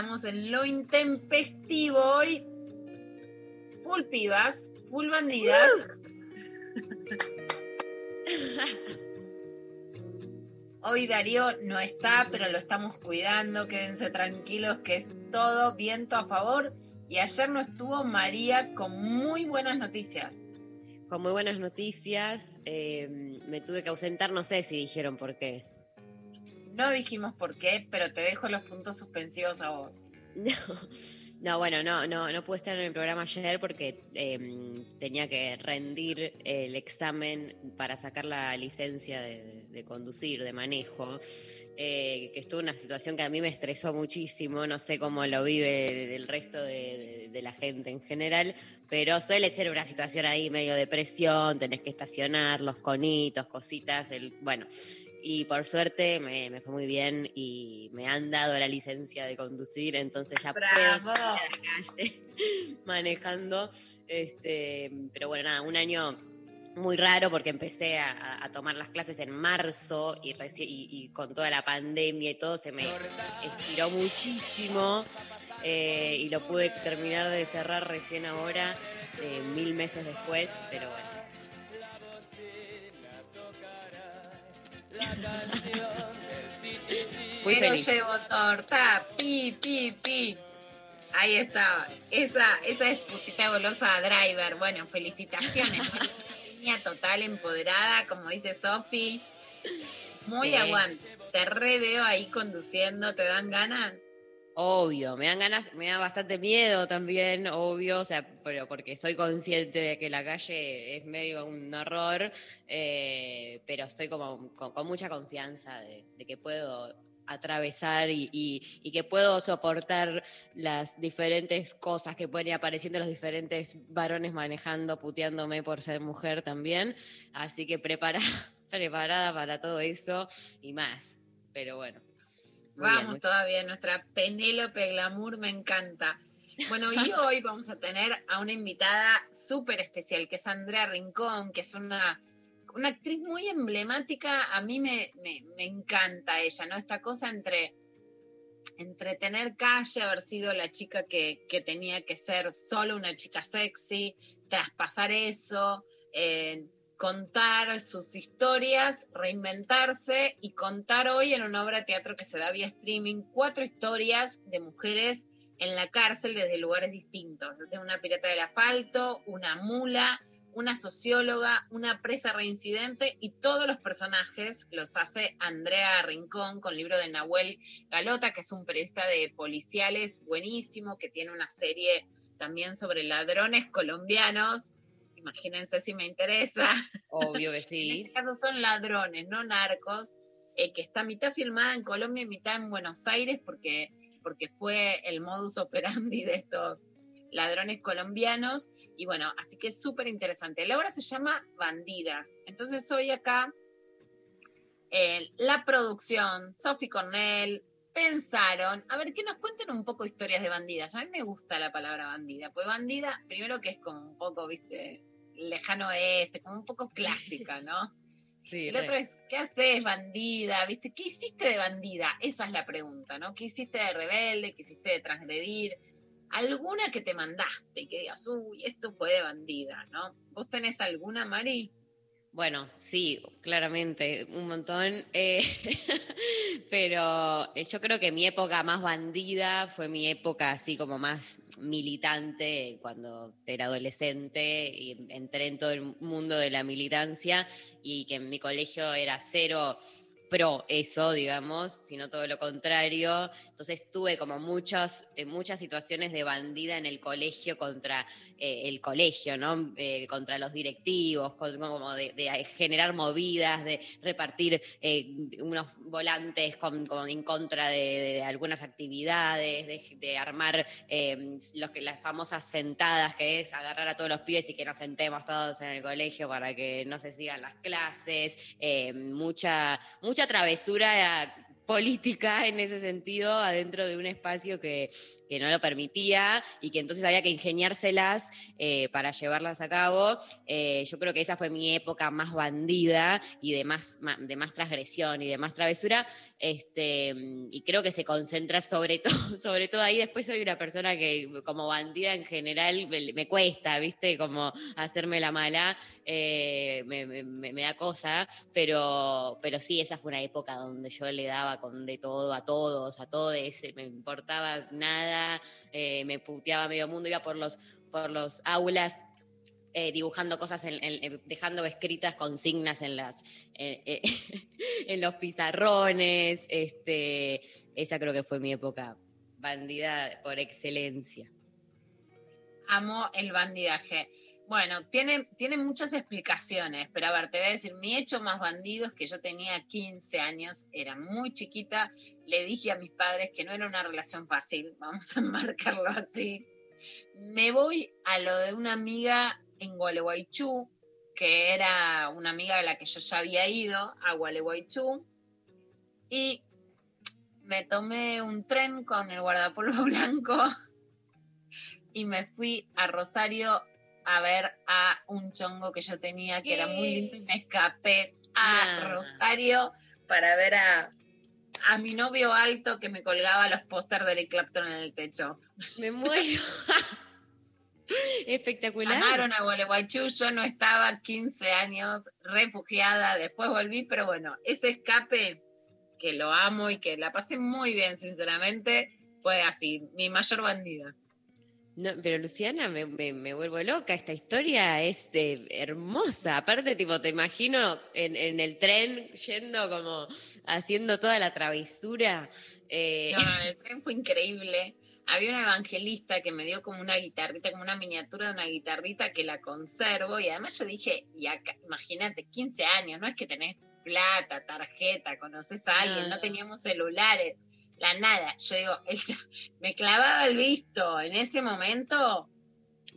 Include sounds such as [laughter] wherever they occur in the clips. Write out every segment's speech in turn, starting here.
Estamos en lo intempestivo hoy. Full pibas, full bandidas. [laughs] Hoy Darío no está, pero lo estamos cuidando. Quédense tranquilos que es todo viento a favor. Y ayer no estuvo María con muy buenas noticias. Con muy buenas noticias. eh, me tuve que ausentar, no sé si dijeron por qué. No dijimos por qué, pero te dejo los puntos suspensivos a vos. No, [laughs] no bueno, no, no, no pude estar en el programa ayer porque eh, tenía que rendir el examen para sacar la licencia de, conducir, de manejo, eh, que estuvo una situación que a mí me estresó muchísimo, no sé cómo lo vive el resto de, la gente en general, pero suele ser una situación ahí medio de presión, tenés que estacionar, los conitos, cositas, bueno, y por suerte me, me fue muy bien y me han dado la licencia de conducir, entonces ya puedo salir a la calle [laughs] manejando. Este, pero bueno, nada, un año muy raro porque empecé a, tomar las clases en marzo y, y- y con toda la pandemia y todo se me estiró muchísimo eh, y lo pude terminar de cerrar recién ahora, eh, mil meses después, pero bueno. Muy Pero feliz. llevo torta, pi, pi, pi. Ahí está. Esa, esa es putita golosa driver. Bueno, felicitaciones. Niña total empoderada, como dice Sofi. Muy Sí. aguante. Te re veo ahí conduciendo, ¿te dan ganas? Obvio, me dan ganas, me da bastante miedo también, obvio, o sea, pero porque soy consciente de que la calle es medio un horror, eh, pero estoy como con, mucha confianza de, que puedo atravesar y que puedo soportar las diferentes cosas que pueden ir apareciendo los diferentes varones manejando, puteándome por ser mujer también. Así que prepara, [laughs] preparada para todo eso y más. Pero bueno. Bien, Vamos todavía, nuestra Penélope Glamour me encanta. Bueno, y [laughs] hoy vamos a tener a una invitada súper especial, que es Andrea Rincón, que es una, una actriz muy emblemática. A mí me, me, me encanta ella, ¿no? Esta cosa entre, entre tener calle, haber sido la chica que, que tenía que ser solo una chica sexy, traspasar eso, eh, contar sus historias, reinventarse y contar hoy en una obra de teatro que se da vía streaming cuatro historias de mujeres en la cárcel desde lugares distintos, desde una pirata del asfalto, una mula, una socióloga, una presa reincidente y todos los personajes los hace Andrea Rincón con libro de Nahuel Galota, que es un periodista de policiales buenísimo, que tiene una serie también sobre ladrones colombianos. Imagínense si me interesa. Obvio que [laughs] En sí. este caso son ladrones, no narcos, eh, que está mitad filmada en Colombia y mitad en Buenos Aires porque, porque fue el modus operandi de estos ladrones colombianos. Y bueno, así que es súper interesante. La obra se llama Bandidas. Entonces hoy acá eh, la producción, Sophie Cornell, pensaron, a ver, que nos cuenten un poco historias de bandidas. A mí me gusta la palabra bandida, pues bandida, primero que es como un poco, viste, lejano oeste, como un poco clásica, ¿no? [laughs] Sí, El re. otro es, ¿qué haces, bandida? ¿Viste? ¿Qué hiciste de bandida? Esa es la pregunta, ¿no? ¿Qué hiciste de rebelde? ¿Qué hiciste de transgredir? Alguna que te mandaste y que digas, uy, esto fue de bandida, ¿no? ¿Vos tenés alguna, Mari? Bueno, sí, claramente, un montón. eh, [laughs] pero eh, yo creo que mi época más bandida fue mi época así como más militante cuando era adolescente y entré en todo el mundo de la militancia y que en mi colegio era cero pro eso, digamos, sino todo lo contrario. Entonces tuve como muchas, eh, muchas situaciones de bandida en el colegio contra eh, el colegio, ¿no? Eh, contra los directivos, como de, de generar movidas, de repartir eh, unos volantes con, con- en contra de, de- algunas actividades, de, armar los que, las famosas sentadas, que es agarrar a todos los pibes y que nos sentemos todos en el colegio para que no se sigan las clases, mucha, mucha travesura política en ese sentido adentro de un espacio que, que no lo permitía y que entonces había que ingeniárselas eh, para llevarlas a cabo. Eh, yo creo que esa fue mi época más bandida y de más, de más transgresión y de más travesura. Este, y creo que se concentra sobre [laughs] todo, sobre todo ahí. Después soy una persona que como bandida en general me cuesta, ¿viste? Como hacerme la mala. Eh, me, da cosa, pero, pero sí, esa fue una época donde yo le daba con de todo a todos, a todos, me importaba nada, eh, me puteaba medio mundo, iba por los, por los aulas eh, dibujando cosas, dejando escritas consignas en, las, eh, eh, [laughs] en los pizarrones. Este, esa creo que fue mi época bandida por excelencia. Amo el bandidaje. Bueno, tiene, tiene muchas explicaciones, pero a ver, te voy a decir, mi hecho más bandido es que yo tenía 15 años, era muy chiquita, le dije a mis padres que no era una relación fácil, [laughs] vamos a marcarlo así. Me voy a lo de una amiga en Gualeguaychú, que era una amiga de la que yo ya había ido a Gualeguaychú, y me tomé un tren con el guardapolvo [laughs] blanco y me fui a Rosario a ver a un chongo que yo tenía que era muy lindo y me escapé a Nah. Rosario para ver a, a mi novio alto que me colgaba los pósters de Eric Clapton en el techo. Me muero. [laughs] Espectacular. Llamaron a Gualeguaychú, yo no estaba 15 años refugiada, después volví, pero bueno, ese escape que lo amo y que la pasé muy bien, sinceramente, fue así, mi mayor bandida. No, pero Luciana, me, me- me vuelvo loca. Esta historia es eh, hermosa. Aparte, tipo, te imagino en, en el tren yendo como haciendo toda la travesura. eh, No, el tren fue increíble. Había una evangelista que me dio como una guitarrita, como una miniatura de una guitarrita que la conservo. Y además yo dije, y acá, imagínate, 15 años, no es que tenés plata, tarjeta, conoces a alguien, No. no teníamos celulares, la nada. Yo digo, [laughs] el me clavaba el visto. En ese momento,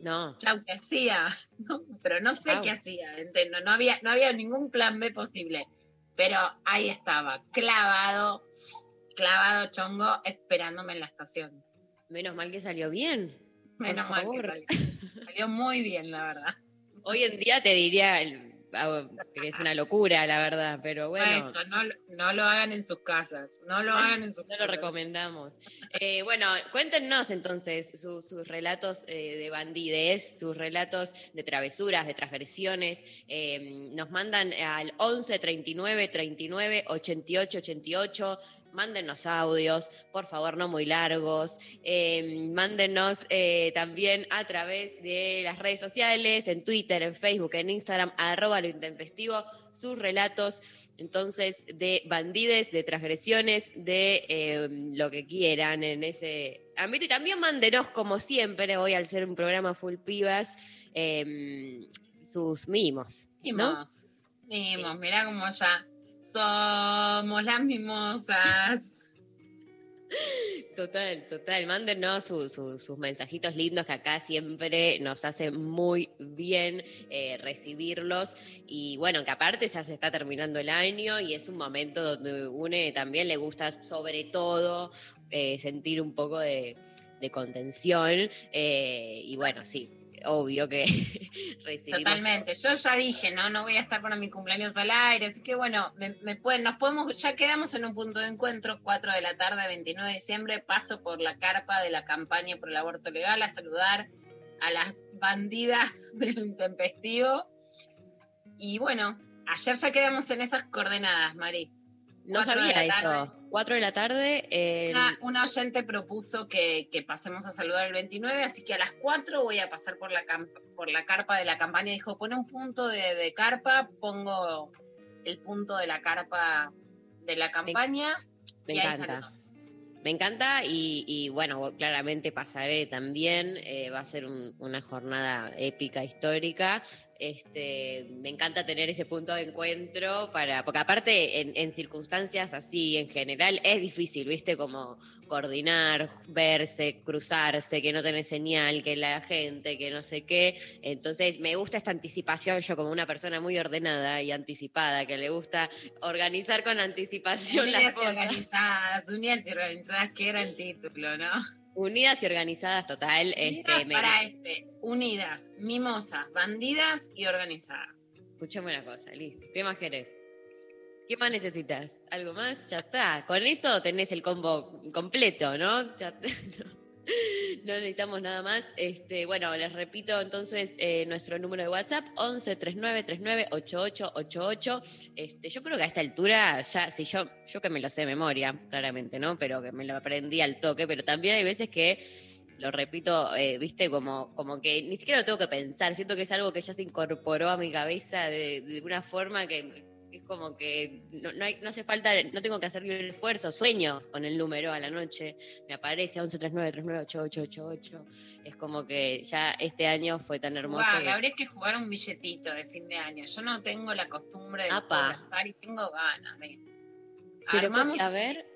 no, chau, ¿qué hacía? [laughs] No, pero no sé Chau. qué hacía, entiendo, no había, no había ningún plan B posible. Pero ahí estaba, clavado, clavado chongo, esperándome en la estación. menos mal que salió bien. Menos mal que salió. Salió muy bien, la verdad. Hoy en día te diría el- que es una locura, la verdad, pero bueno. Esto, no, lo- no lo hagan en sus casas. No lo hagan en sus No lo recomendamos. Eh, bueno, cuéntenos entonces su- sus relatos eh, de bandidez, sus relatos de travesuras, de transgresiones. Eh, nos mandan al 11 39 39 88 88. Mándenos audios, por favor, no muy largos. Eh, mándenos eh, también a través de las redes sociales, en Twitter, en Facebook, en Instagram, arroba lo intempestivo, sus relatos entonces de bandides, de transgresiones, de eh, lo que quieran en ese ámbito. Y también mándenos, como siempre, hoy al ser un programa full pibas, eh, sus mimos. ¿no? Mimos. Mimos, mirá cómo ya somos las mimosas. Total, total. Mándenos su- su- sus mensajitos lindos que acá siempre nos hace muy bien eh, recibirlos. Y bueno, que aparte ya se está terminando el año y es un momento donde une también le gusta sobre todo eh, sentir un poco de, de contención. eh, y bueno, sí, obvio que [laughs] recibimos. Totalmente. Yo ya dije, no, no voy a estar para mi cumpleaños al aire, así que bueno, me, me pueden, nos podemos, ya quedamos en un punto de encuentro, 4 de la tarde, 29 de diciembre, paso por la carpa de la campaña por el aborto legal a saludar a las bandidas [laughs] del intempestivo. Y bueno, ayer ya quedamos en esas coordenadas, Mari. No sabía eso. 4 de la tarde. eh, Una, una oyente propuso que, que pasemos a saludar el 29, así que a las 4 voy a pasar por la, por la carpa de la campaña. Dijo, pone un punto de, de carpa, pongo el punto de la carpa de la campaña. me y ahí encanta. Me encanta y, y, bueno, claramente pasaré también. eh, va a ser un- una jornada épica, histórica. Este, me encanta tener ese punto de encuentro para, porque aparte en, en circunstancias así en general es difícil, ¿viste? Como coordinar, verse, cruzarse, que no tenés señal, que la gente, que no sé qué. Entonces me gusta esta anticipación, yo como una persona muy ordenada y anticipada, que le gusta organizar con anticipación las Unidas y cosas. organizadas, unidas y organizadas, que era el título, ¿no? Unidas y organizadas, total. Unidas Este, me- para este, unidas, mimosas, bandidas y organizadas. Escuchame una cosa, listo. ¿Qué más querés? ¿Qué más necesitas? ¿Algo más? Ya está. Con eso tenés el combo completo, ¿no? Ya- [laughs] no, [laughs] no necesitamos nada más. Este, bueno, les repito entonces eh, nuestro número de WhatsApp, 11 39 39 8888. Este, yo creo que a esta altura, ya, si yo, yo que me lo sé de memoria, claramente, ¿no? Pero que me lo aprendí al toque, pero también hay veces que lo repito, eh, viste, como, como que ni siquiera lo tengo que pensar, siento que es algo que ya se incorporó a mi cabeza de, una forma que como que no, no, hay- no hace falta, no tengo que hacer ni un esfuerzo, sueño con el número a la noche, me aparece 1139398888, es como que ya este año fue tan hermoso. Que- habría que jugar un billetito de fin de año. Yo no tengo la costumbre de gastar y tengo ganas de. Pero, Armamos a ver,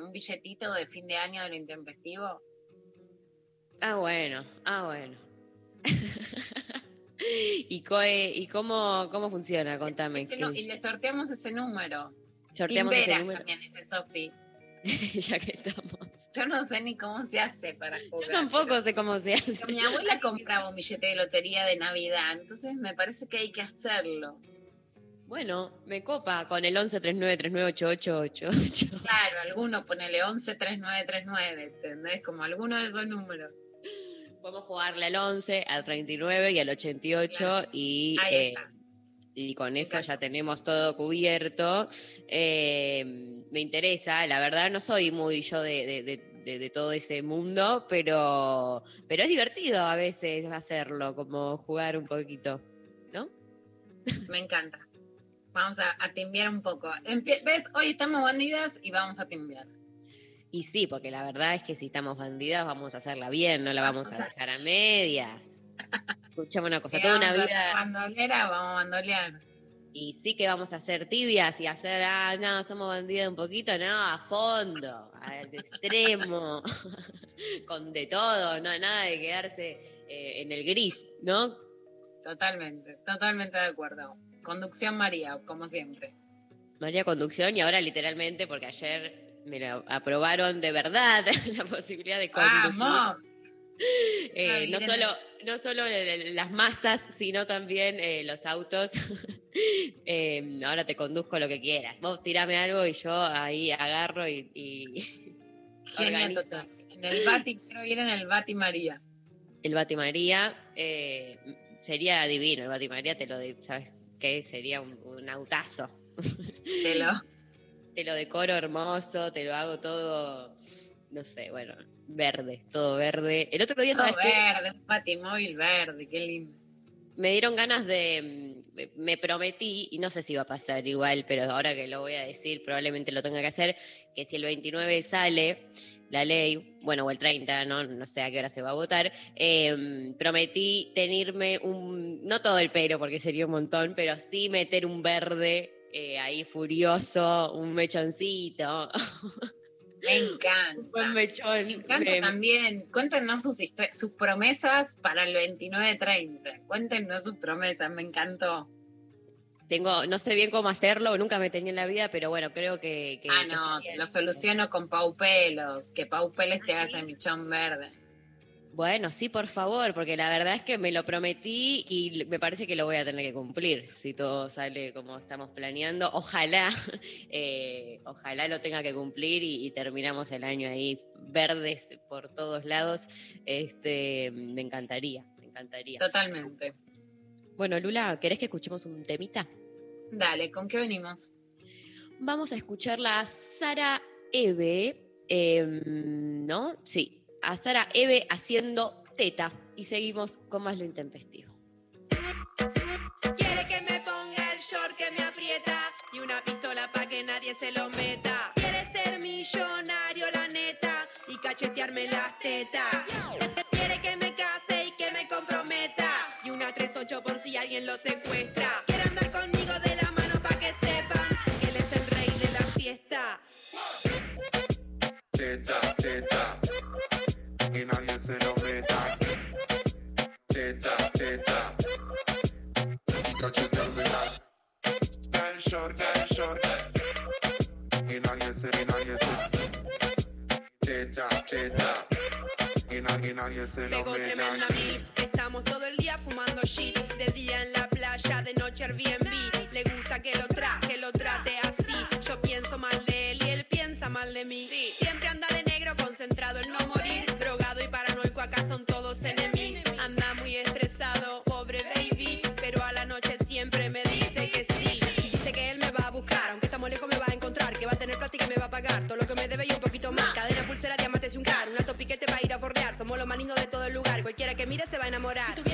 un billetito de fin de año de lo intempestivo. ah bueno, ah bueno. [laughs] [laughs] ¿Y, co- eh, ¿Y cómo, cómo funciona? Contame. Ese y le sorteamos ese número. sorteamos ese número, también dice Sofi. [laughs] ya que estamos. Yo no sé ni cómo se hace para jugar. Yo tampoco sé cómo se hace. mi abuela [laughs] compraba un billete de lotería de Navidad, entonces me parece que hay que hacerlo. Bueno, me copa con el 11 39 39 8888. Claro, alguno ponele 113939, ¿entendés? Como alguno de esos números. Podemos jugarle al 11, al 39 y al 88 Claro. y, eh, y con eso Exacto. ya tenemos todo cubierto. Eh, me interesa, la verdad no soy muy yo de, de- de- de- de todo ese mundo, pero, pero es divertido a veces hacerlo, como jugar un poquito, ¿no? Me encanta. Vamos a, a timbiar un poco. Empie- ¿Ves? Hoy estamos bandidas y vamos a timbiar. Y sí, porque la verdad es que si estamos bandidas vamos a hacerla bien, no la vamos a dejar a medias. Escuchame una cosa, toda una vida... bandolera, vamos a bandolear. Y sí que vamos a ser tibias y hacer, ah, no, somos bandidas un poquito, no, a fondo, al extremo, [laughs] con de todo, no, nada de quedarse eh, en el gris, ¿no? Totalmente, totalmente de acuerdo. Conducción María, como siempre. María Conducción y ahora literalmente, porque ayer me lo aprobaron de verdad [laughs] la posibilidad de conducir. ¡Vamos! Eh, no solo, no solo las masas, sino también eh, los autos. [laughs] Eh, ahora te conduzco lo que quieras. Vos tirame algo y yo ahí agarro y, y [laughs] Organizo. En el Bati, quiero ir en el Bati María. el Bati María eh, sería divino. El Bati María te lo, ¿sabes qué? Sería un, un autazo. Te lo. Te lo decoro hermoso, te lo hago todo, no sé, bueno, verde, todo verde. El otro día, Todo ¿sabes qué? verde, un batimóvil verde, qué lindo. me dieron ganas de. Me prometí, y no sé si va a pasar igual, pero ahora que lo voy a decir, probablemente lo tenga que hacer, que si el 29 sale la ley, bueno, o el 30, no, no sé a qué hora se va a votar, eh, prometí tenerme un. No todo el pelo, porque sería un montón, pero sí meter un verde. Eh, ahí furioso, un mechoncito, [laughs] Me encanta. buen mechón. Me encanta me- también. Cuéntenos sus, promesas para el 29-30. Cuéntenos sus promesas, me encantó. Tengo, no sé bien cómo hacerlo, nunca me tenía en la vida, pero bueno, creo que. que ah, no, lo soluciono con Pau Pelos. Que Pau Pelos te Ah, ese sí. michón verde. Bueno, sí, por favor, porque la verdad es que me lo prometí y me parece que lo voy a tener que cumplir si todo sale como estamos planeando. Ojalá, [laughs] eh, ojalá lo tenga que cumplir y, y terminamos el año ahí verdes por todos lados. Este, me encantaría, me encantaría. Totalmente. Bueno, Lula, ¿querés que escuchemos un temita? Dale, ¿con qué venimos? Vamos a escucharla a Sara Eve, em, ¿no? Sí, a Sara Eve haciendo teta. Y seguimos con más lo intempestivo. Quiere que me ponga el short que me aprieta y una pistola pa' que nadie se lo meta. Quiere ser millonario, la neta, y cachetearme las tetas. Quiere que me case y que me comprometa y una 38 por si alguien lo secuestra. Teta, teta, se lo tremenda milf. Estamos todo el día fumando shit. De día en la playa, de noche Airbnb. Le gusta que lo tra, que lo trate así. Yo pienso mal de él y él piensa mal de mí. Que mire se va a enamorar.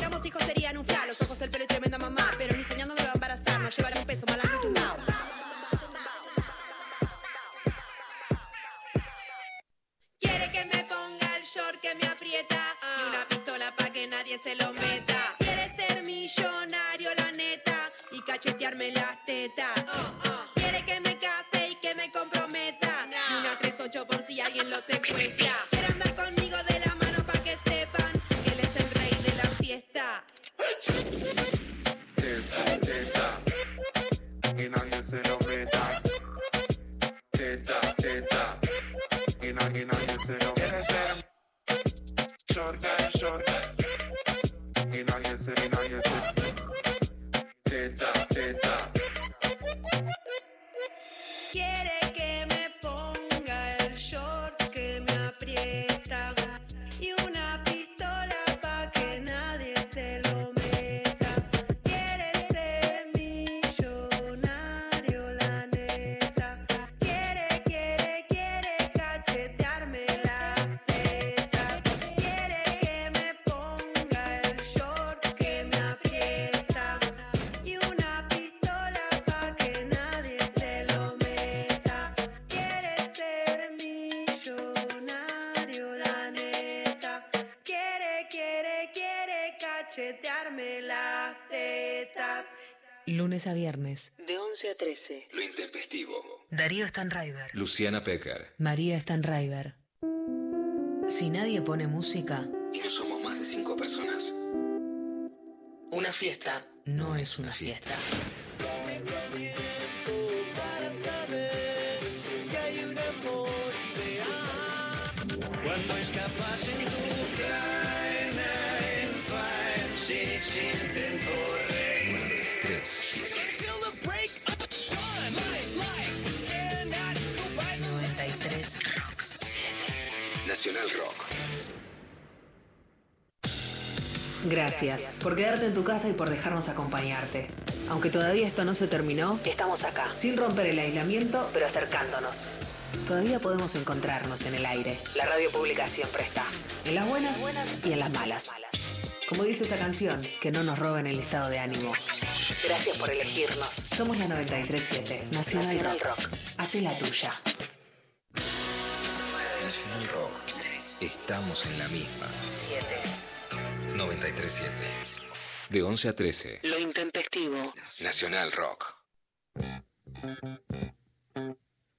Luciana Pecker. María Stanraiver. Si nadie pone música. Y no somos más de cinco personas. Una fiesta no, es una fiesta. fiesta. Nacional Rock. Gracias por quedarte en tu casa y por dejarnos acompañarte. Aunque todavía esto no se terminó, estamos acá, sin romper el aislamiento, pero acercándonos. Todavía podemos encontrarnos en el aire. La radio pública siempre está, en las buenas, y en las malas. Como dice esa canción, que no nos roben el estado de ánimo. Gracias por elegirnos. Somos la 937, Nacional, Rock. Hacé la tuya. Nacional Rock. Estamos en la misma. 7. 937. De 11 a 13. Lo intempestivo. Nacional Rock.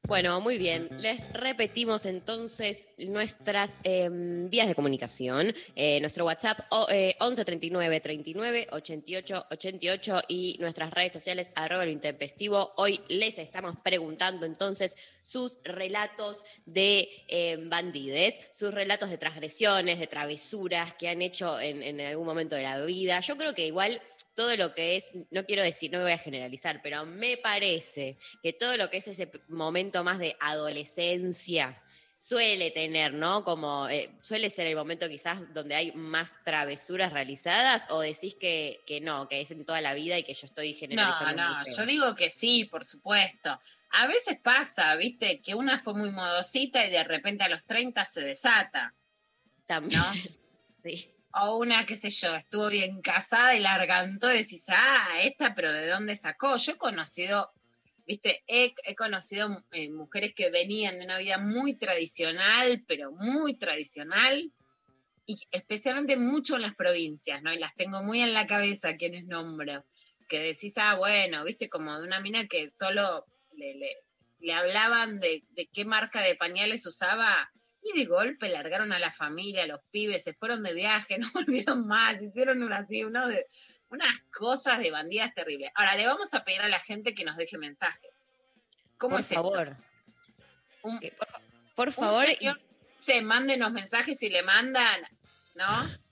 Bueno, muy bien. Les repetimos entonces nuestras eh, vías de comunicación. Eh, nuestro WhatsApp o, eh, 11 39 39 88 88 y nuestras redes sociales arroba lo intempestivo. Hoy les estamos preguntando entonces sus relatos de eh, bandides, sus relatos de transgresiones, de travesuras que han hecho en algún momento de la vida. Yo creo que igual todo lo que es, no quiero decir, no me voy a generalizar, pero me parece que todo lo que es ese momento más de adolescencia suele tener, ¿no? Como eh, suele ser el momento quizás donde hay más travesuras realizadas o decís que, que no, que es en toda la vida y que yo estoy No, generalizando. no, feo? yo digo que sí, por supuesto. A veces pasa, viste, que una fue muy modosita y de repente a los 30 se desata, También. ¿no? [laughs] Sí. O una, qué sé yo, estuvo bien casada y la y decís, ah, esta, pero ¿de dónde sacó? Yo he conocido, viste, he, he conocido eh, mujeres que venían de una vida muy tradicional, pero muy tradicional, y especialmente mucho en las provincias, ¿no? Y las tengo muy en la cabeza quienes nombro, que decís, ah, bueno, viste, como de una mina que solo le, le- le hablaban de, de qué marca de pañales usaba y de golpe largaron a la familia, a los pibes, se fueron de viaje, [laughs] no volvieron más, hicieron una, así, uno de, unas cosas de bandidas terribles. Ahora, le vamos a pedir a la gente que nos deje mensajes. ¿Cómo Por es esto? favor. Un- Que por, un favor, y- señor se manden los mensajes y le mandan, ¿no?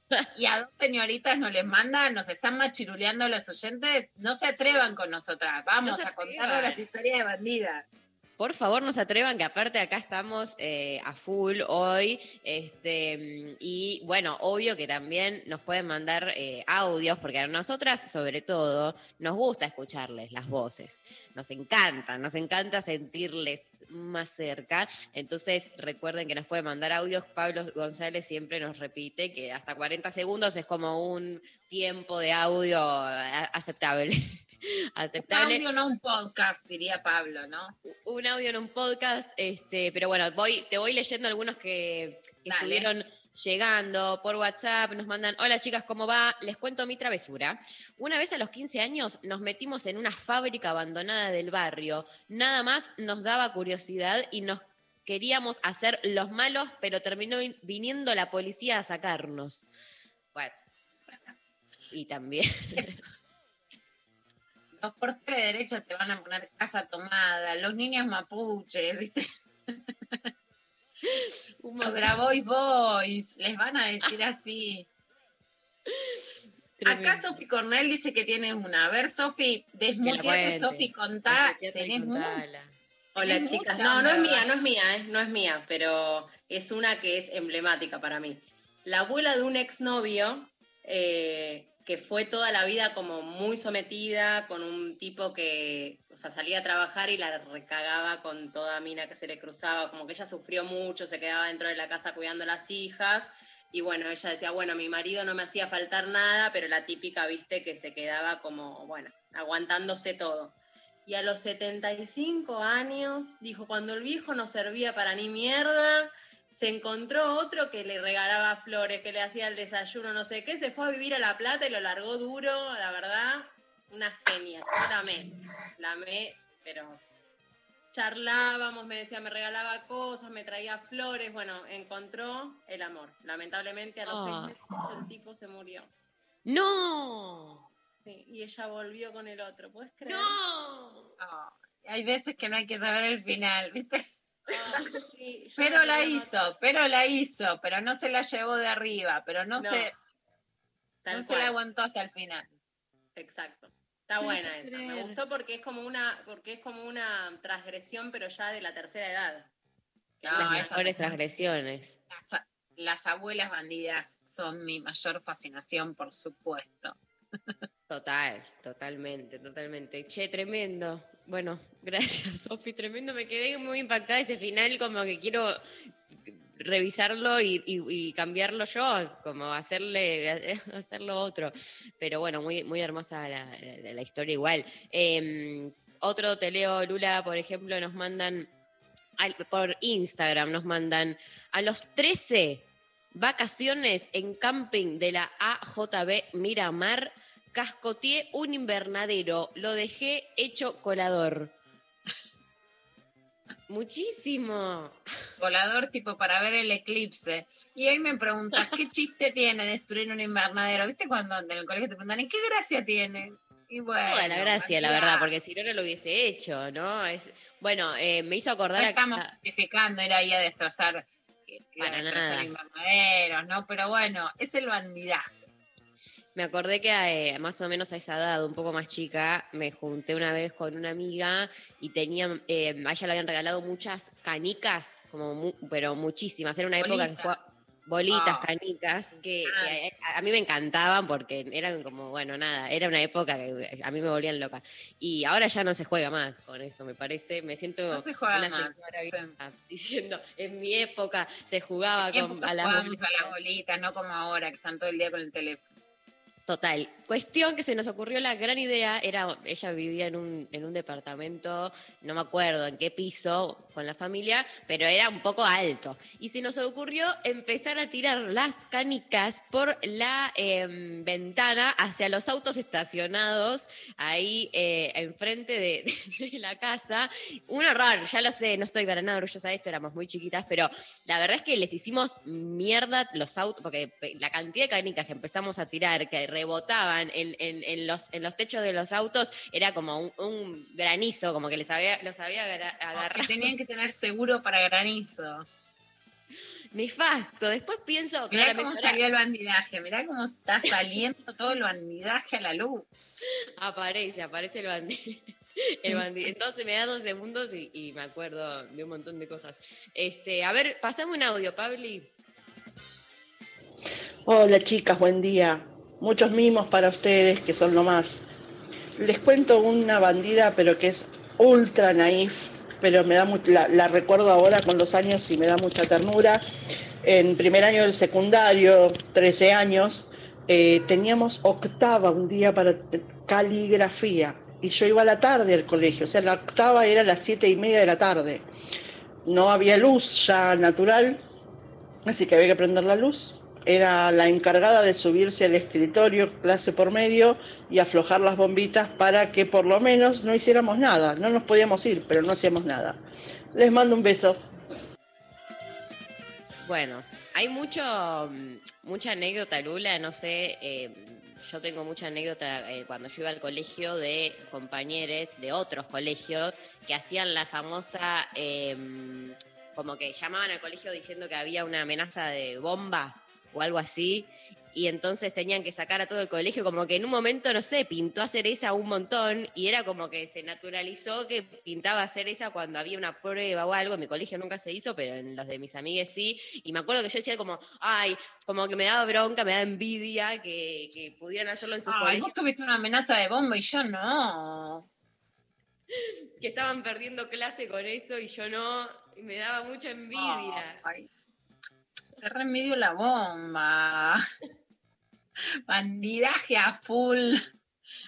[laughs] Y a dos señoritas no les mandan, nos están machiruleando los oyentes, no se atrevan con nosotras, vamos a contarnos atrevan. las historias de bandidas. Por favor, no se atrevan, que aparte acá estamos eh, a full hoy. Este, y bueno, obvio que también nos pueden mandar eh, audios, porque a nosotras, sobre todo, nos gusta escucharles las voces. Nos encanta, nos encanta sentirles más cerca. Entonces, recuerden que nos pueden mandar audios. Pablo González siempre nos repite que hasta 40 segundos es como un tiempo de audio a- [laughs] [laughs] aceptable. aceptable Audio, no un podcast, diría Pablo, ¿no? un audio en un podcast, este, pero bueno, voy, te voy leyendo algunos que, estuvieron llegando por WhatsApp, nos mandan, hola chicas, ¿cómo va? Les cuento mi travesura. Una vez a los 15 años nos metimos en una fábrica abandonada del barrio, nada más nos daba curiosidad y nos queríamos hacer los malos, pero terminó vin- viniendo la policía a sacarnos. Bueno. Y también. Los porteros de derecha te van a poner casa tomada, los niños mapuches, ¿viste? [laughs] Los. Grabois Boys, les van a decir así. [laughs] Acá. Sofi Cornell dice que tiene una. A ver, Sofi, desmuteate. Sofi, contá. Tenés contala. Hola Tenés chicas, mucha no, no es mía, no es mía, ¿eh? no es mía, pero es una que es emblemática para mí. La abuela de un exnovio eh, que fue toda la vida como muy sometida con un tipo que, o sea, salía a trabajar y la recagaba con toda mina que se le cruzaba, como que ella sufrió mucho, se quedaba dentro de la casa cuidando a las hijas. Y bueno, ella decía, bueno, mi marido no me hacía faltar nada, pero la típica, viste, que se quedaba como, bueno, aguantándose todo. Y a los 75 años, dijo, cuando el viejo no servía para ni mierda, se encontró otro que le regalaba flores, que le hacía el desayuno, no sé qué, se fue a vivir a La Plata y lo largó duro, la verdad, una genia, yo la amé, la amé, pero charlábamos, me decía, me regalaba cosas, me traía flores, bueno, encontró el amor. Lamentablemente a los Ah. seis meses el tipo se murió. ¡No! Sí, y ella volvió con el otro, ¿puedes creer? ¡No! No, hay veces que no hay que saber el final, ¿viste? Sí, Pero la hizo, pero la hizo, pero no se la llevó de arriba, pero no, No, se, Tal no se la aguantó hasta el final. Exacto. Está buena esa. Me gustó porque es como una, porque es como una transgresión, pero ya de la tercera edad. Las mejores transgresiones. Las, las abuelas bandidas son mi mayor fascinación, por supuesto. Total, totalmente, totalmente. Che, tremendo. Bueno, [laughs] gracias, Sofi, tremendo. Me quedé muy impactada ese final, como que quiero revisarlo y, cambiarlo yo, como hacerle [laughs] hacerlo otro. Pero bueno, muy, muy hermosa la, historia igual. Eh, otro te leo, Lula, por ejemplo, nos mandan por Instagram, nos mandan a los 13 vacaciones en camping de la AJB Miramar, cascoteé un invernadero, lo dejé hecho colador. [laughs] Muchísimo. Volador tipo para ver el eclipse. Y ahí me preguntas, ¿qué chiste tiene destruir un invernadero? ¿Viste cuando en el colegio te preguntan, ¿y qué gracia tiene? Y bueno, Toda la gracia, la verdad, porque si no, no lo hubiese hecho, ¿no? Es, bueno, eh, me hizo No acordar a- estamos a- justificando ir ahí a destrozar, ir a Para destrozar nada. invernaderos, ¿no? Pero bueno, es el bandidaje. Me acordé que eh, más o menos a esa edad, un poco más chica, me junté una vez con una amiga y tenía, eh, a ella le habían regalado muchas canicas, como mu- pero muchísimas. Era una época que jugaba bolitas, canicas, que, Ah. que a, a mí me encantaban porque eran como, bueno, nada, era una época que a mí me volvían loca. Y ahora ya no se juega más con eso, me parece. Me siento No se juega una más, señora sí. vieja diciendo, en mi época se jugaba En con, época a las jugábamos bolitas". a las bolitas, no como ahora, que están todo el día con el teléfono. Total. Cuestión que se nos ocurrió la gran idea, era, ella vivía en un, en un departamento, no me acuerdo en qué piso, con la familia, pero era un poco alto. Y se nos ocurrió empezar a tirar las canicas por la em, ventana hacia los autos estacionados ahí eh, enfrente de, [laughs] la casa. Un horror, ya lo sé, no estoy para nada orgullosa de esto, éramos muy chiquitas, pero la verdad es que les hicimos mierda los autos, porque la cantidad de canicas que empezamos a tirar, que rebotaban en, en- en los, en los techos de los autos, era como un, un granizo, como que les había, los había agarra- Que agarrado. tenían que tener seguro para granizo. Nefasto. Después pienso, Mirá claramente, cómo salió el bandidaje, mirá cómo está saliendo todo el bandidaje a la luz. aparece, aparece el bandido. [laughs] Entonces me da dos segundos y, y me acuerdo de un montón de cosas. Este, a ver, pasame un audio, Pabli. Hola chicas, buen día. Muchos mimos para ustedes que son lo más. Les cuento una bandida, pero que es ultra naif, pero me da la, la recuerdo ahora con los años y me da mucha ternura. En primer año del secundario, 13 años, eh, teníamos octava un día para caligrafía y yo iba a la tarde al colegio, o sea, la octava era a las siete y media de la tarde. No había luz ya natural, así que había que prender la luz. Era la encargada de subirse al escritorio, clase por medio, y aflojar las bombitas para que por lo menos no hiciéramos nada. No nos podíamos ir, pero no hacíamos nada. Les mando un beso. Bueno, hay mucho, mm, mucha anécdota, Lula, no sé, eh, yo tengo mucha anécdota eh, cuando yo iba al colegio de compañeros de otros colegios que hacían la famosa, eh, como que llamaban al colegio diciendo que había una amenaza de bomba o algo así, y entonces tenían que sacar a todo el colegio, como que en un momento, no sé, pintó hacer esa un montón, y era como que se naturalizó que pintaba hacer esa cuando había una prueba o algo, en mi colegio nunca se hizo, pero en los de mis amigues sí, y me acuerdo que yo decía como, ay, como que me daba bronca, me daba envidia que, que pudieran hacerlo en sus Ay, colegios, vos tuviste una amenaza de bomba y yo no. [laughs] que estaban perdiendo clase con eso y yo no, y me daba mucha envidia. Ay, te remedio la bomba. [laughs] Bandidaje a full.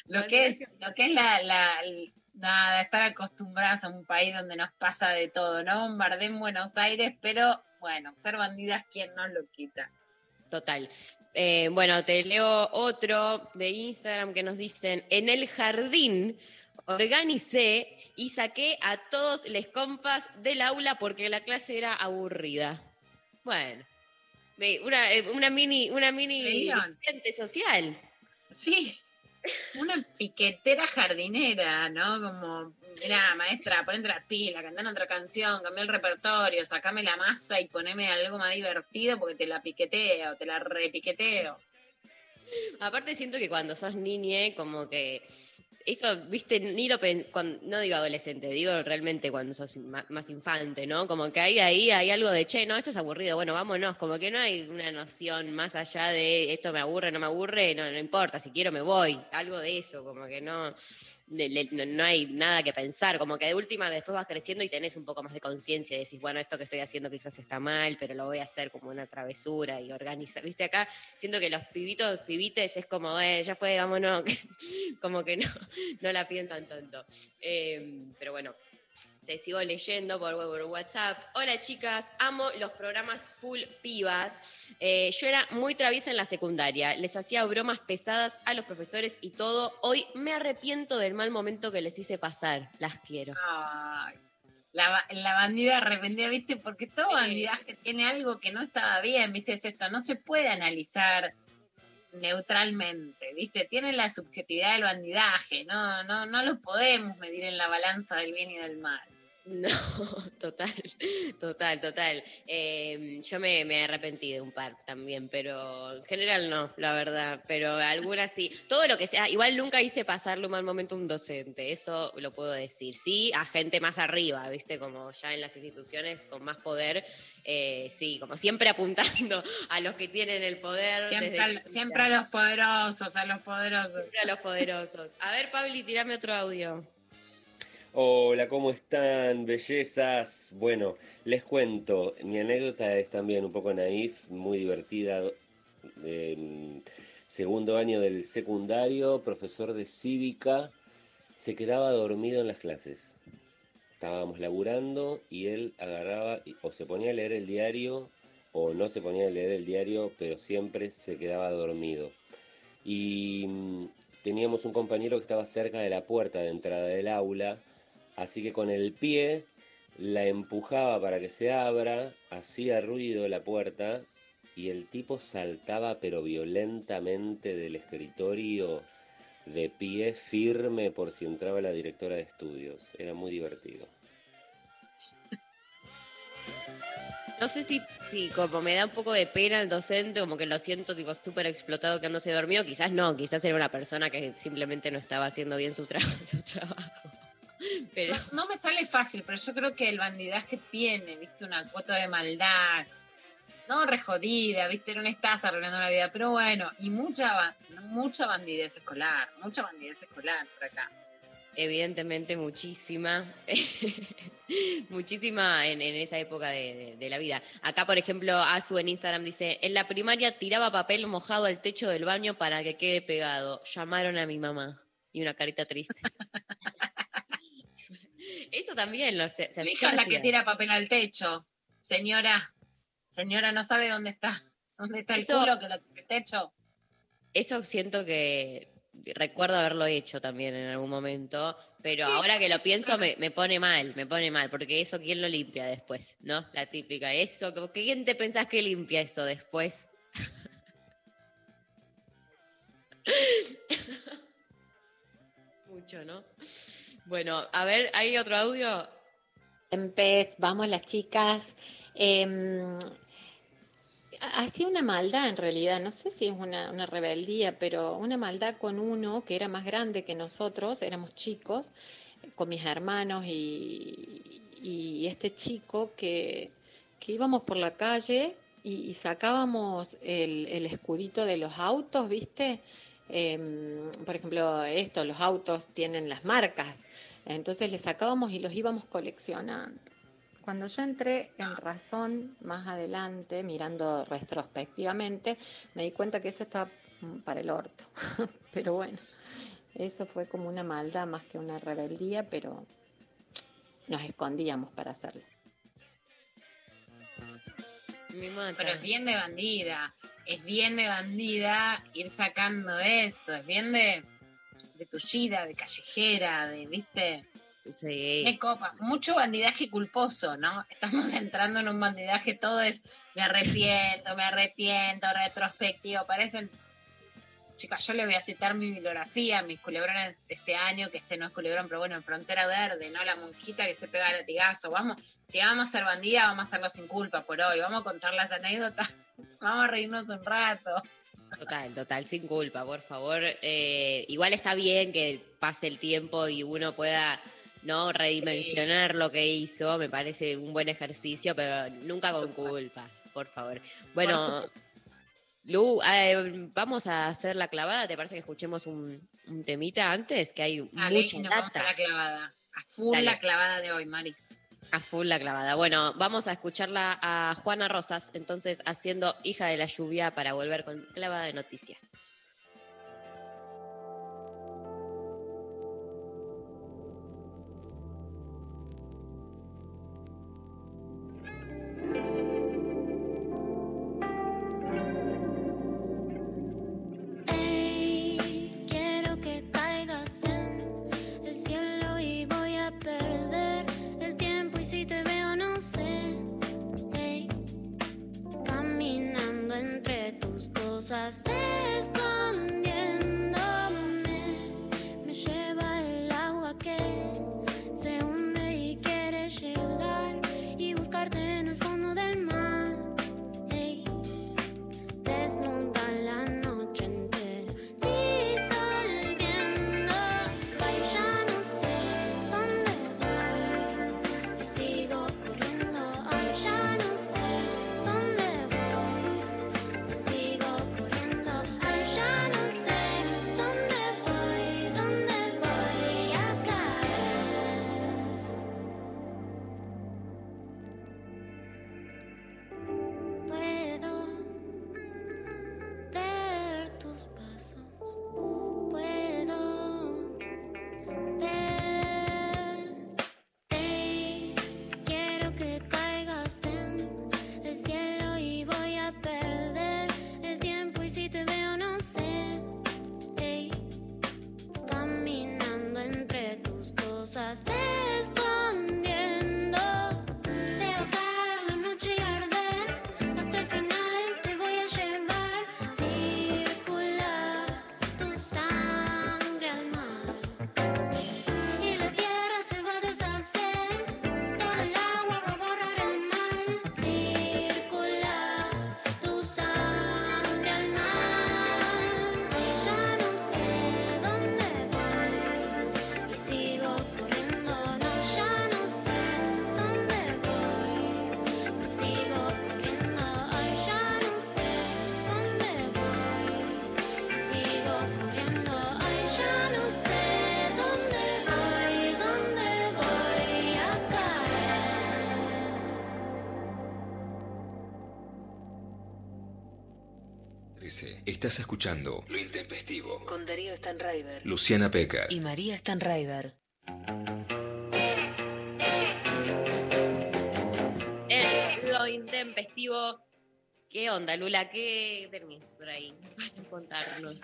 Lo que es, lo que es la, la- nada, estar acostumbrados a un país donde nos pasa de todo, ¿no? Bombardé en Buenos Aires, pero bueno, ser bandidas, ¿quién nos lo quita? Total. Eh, bueno, te leo otro de Instagram que nos dicen, en el jardín organicé y saqué a todos les compas del aula porque la clase era aburrida. Bueno, una, eh, una mini, una mini social. Sí, una piquetera jardinera, ¿no? Como, mirá, maestra, ponete la pila, cantame otra canción, cambié el repertorio, sacame la masa y poneme algo más divertido porque te la piqueteo, te la repiqueteo. Aparte siento que cuando sos niñe, como que eso, viste, ni lo pen- cuan- no digo adolescente, digo realmente cuando sos más infante, ¿no? Como que ahí, ahí hay algo de, che, no, esto es aburrido, bueno, vámonos, como que no hay una noción más allá de esto me aburre, no me aburre, no, no importa, si quiero me voy, algo de eso, como que no, no, hay nada que pensar, como que de última después vas creciendo y tenés un poco más de conciencia y decís, bueno, esto que estoy haciendo quizás está mal, pero lo voy a hacer como una travesura y organizar, viste, acá siento que los pibitos, pibites es como, eh, ya fue, vámonos, [laughs] como que no, no la piensan tanto. Eh, pero bueno, te sigo leyendo por, por WhatsApp. Hola chicas, amo los programas full pibas. Eh, yo era muy traviesa en la secundaria, les hacía bromas pesadas a los profesores y todo. Hoy me arrepiento del mal momento que les hice pasar. Las quiero. Ay, la, la bandida arrepentida, ¿viste? Porque todo bandidaje tiene algo que no estaba bien, ¿viste? Es esto, no se puede analizar neutralmente, ¿viste? Tiene la subjetividad del bandidaje, no, no, no lo podemos medir en la balanza del bien y del mal. No, [laughs] total, total, total. Eh, yo me, me arrepentí de un par también, pero en general no, la verdad. Pero algunas sí. Todo lo que sea, igual nunca hice pasarle un mal momento a un docente, eso lo puedo decir. Sí, a gente más arriba, ¿viste? Como ya en las instituciones con más poder. eh, sí, como siempre apuntando [laughs] a los que tienen el poder. Siempre, al- a los poderosos, a los poderosos. Siempre a los poderosos. A ver, Pabli, tirame otro audio. Hola, ¿cómo están? Bellezas. Bueno, les cuento, mi anécdota es también un poco naif, muy divertida. Eh, segundo año del secundario, profesor de cívica, se quedaba dormido en las clases. Estábamos laburando y él agarraba o se ponía a leer el diario o no se ponía a leer el diario, pero siempre se quedaba dormido. Y mm, teníamos un compañero que estaba cerca de la puerta de entrada del aula, así que con el pie la empujaba para que se abra, hacía ruido la puerta y el tipo saltaba pero violentamente del escritorio de pie firme por si entraba la directora de estudios. Era muy divertido. No sé si, si como me da un poco de pena el docente, como que lo siento tipo súper explotado quedándose dormido, quizás no, quizás era una persona que simplemente no estaba haciendo bien su, [laughs] su trabajo. Pero No, no me sale fácil, pero yo creo que el bandidaje tiene, viste, una cuota de maldad. No re jodida, viste, no estás arruinando la vida, pero bueno, y mucha, mucha bandidez escolar, mucha bandidez escolar por acá. evidentemente muchísima, [laughs] muchísima en, en esa época de, de- de la vida. Acá, por ejemplo, Azu en Instagram dice, en la primaria tiraba papel mojado al techo del baño para que quede pegado. Llamaron a mi mamá. Y una carita triste. [laughs] Eso también lo sé. Hija es la que tira papel al techo. Señora, señora, no sabe dónde está. ¿Dónde está el Eso- culo que lo el techo? Eso siento que recuerdo haberlo hecho también en algún momento, pero ahora que lo pienso me, me pone mal, me pone mal, porque eso quién lo limpia después, ¿no? La típica, eso, ¿quién te pensás que limpia eso después? [laughs] Mucho, ¿no? Bueno, a ver, ¿hay otro audio? Empez, vamos las chicas. Eh, hacía una maldad en realidad, no sé si es una, rebeldía, pero una maldad con uno que era más grande que nosotros, éramos chicos, con mis hermanos y, y este chico que, que íbamos por la calle y, sacábamos el escudito de los autos, ¿viste? Em, por ejemplo, esto, los autos tienen las marcas. Entonces le sacábamos y los íbamos coleccionando. Cuando yo entré en razón más adelante, mirando retrospectivamente, me di cuenta que eso estaba para el orto. [laughs] Pero bueno, eso fue como una maldad más que una rebeldía, pero nos escondíamos para hacerlo. Me mata. Pero es bien de bandida. Es bien de bandida ir sacando eso. Es bien de, de tullida, de callejera, de, ¿viste? Sí. Me copa. Mucho bandidaje culposo, ¿no? Estamos [laughs] entrando en un bandidaje, todo es me arrepiento, me arrepiento, retrospectivo. Parecen. Chicas, yo le voy a citar mi bibliografía, mis culebrones de este año, que este no es culebrón, pero bueno, en Frontera Verde, ¿no? La monjita que se pega al latigazo. Vamos, si vamos a ser bandida, vamos a hacerlo sin culpa por hoy. Vamos a contar las anécdotas, [laughs] vamos a reírnos un rato. Total, total, sin culpa, por favor. Eh, igual está bien que pase el tiempo y uno pueda no redimensionar lo que hizo, me parece un buen ejercicio, pero nunca con culpa, por favor. Bueno. Lu, eh, vamos a hacer la clavada, ¿te parece que escuchemos un, un temita antes? Que hay Dale, mucha nos vamos a data. la clavada. A full Dale. la clavada de hoy, Mari. A full la clavada. Bueno, vamos a escucharla a Juana Rosas, entonces haciendo Hija de la Lluvia para volver con clavada de noticias. Estás escuchando Lo Intempestivo. Con Darío Stanraiver. Luciana Peca. Y María Stanraiver. El- lo intempestivo. ¿Qué onda, Lula? ¿Qué tenés por ahí para contarnos?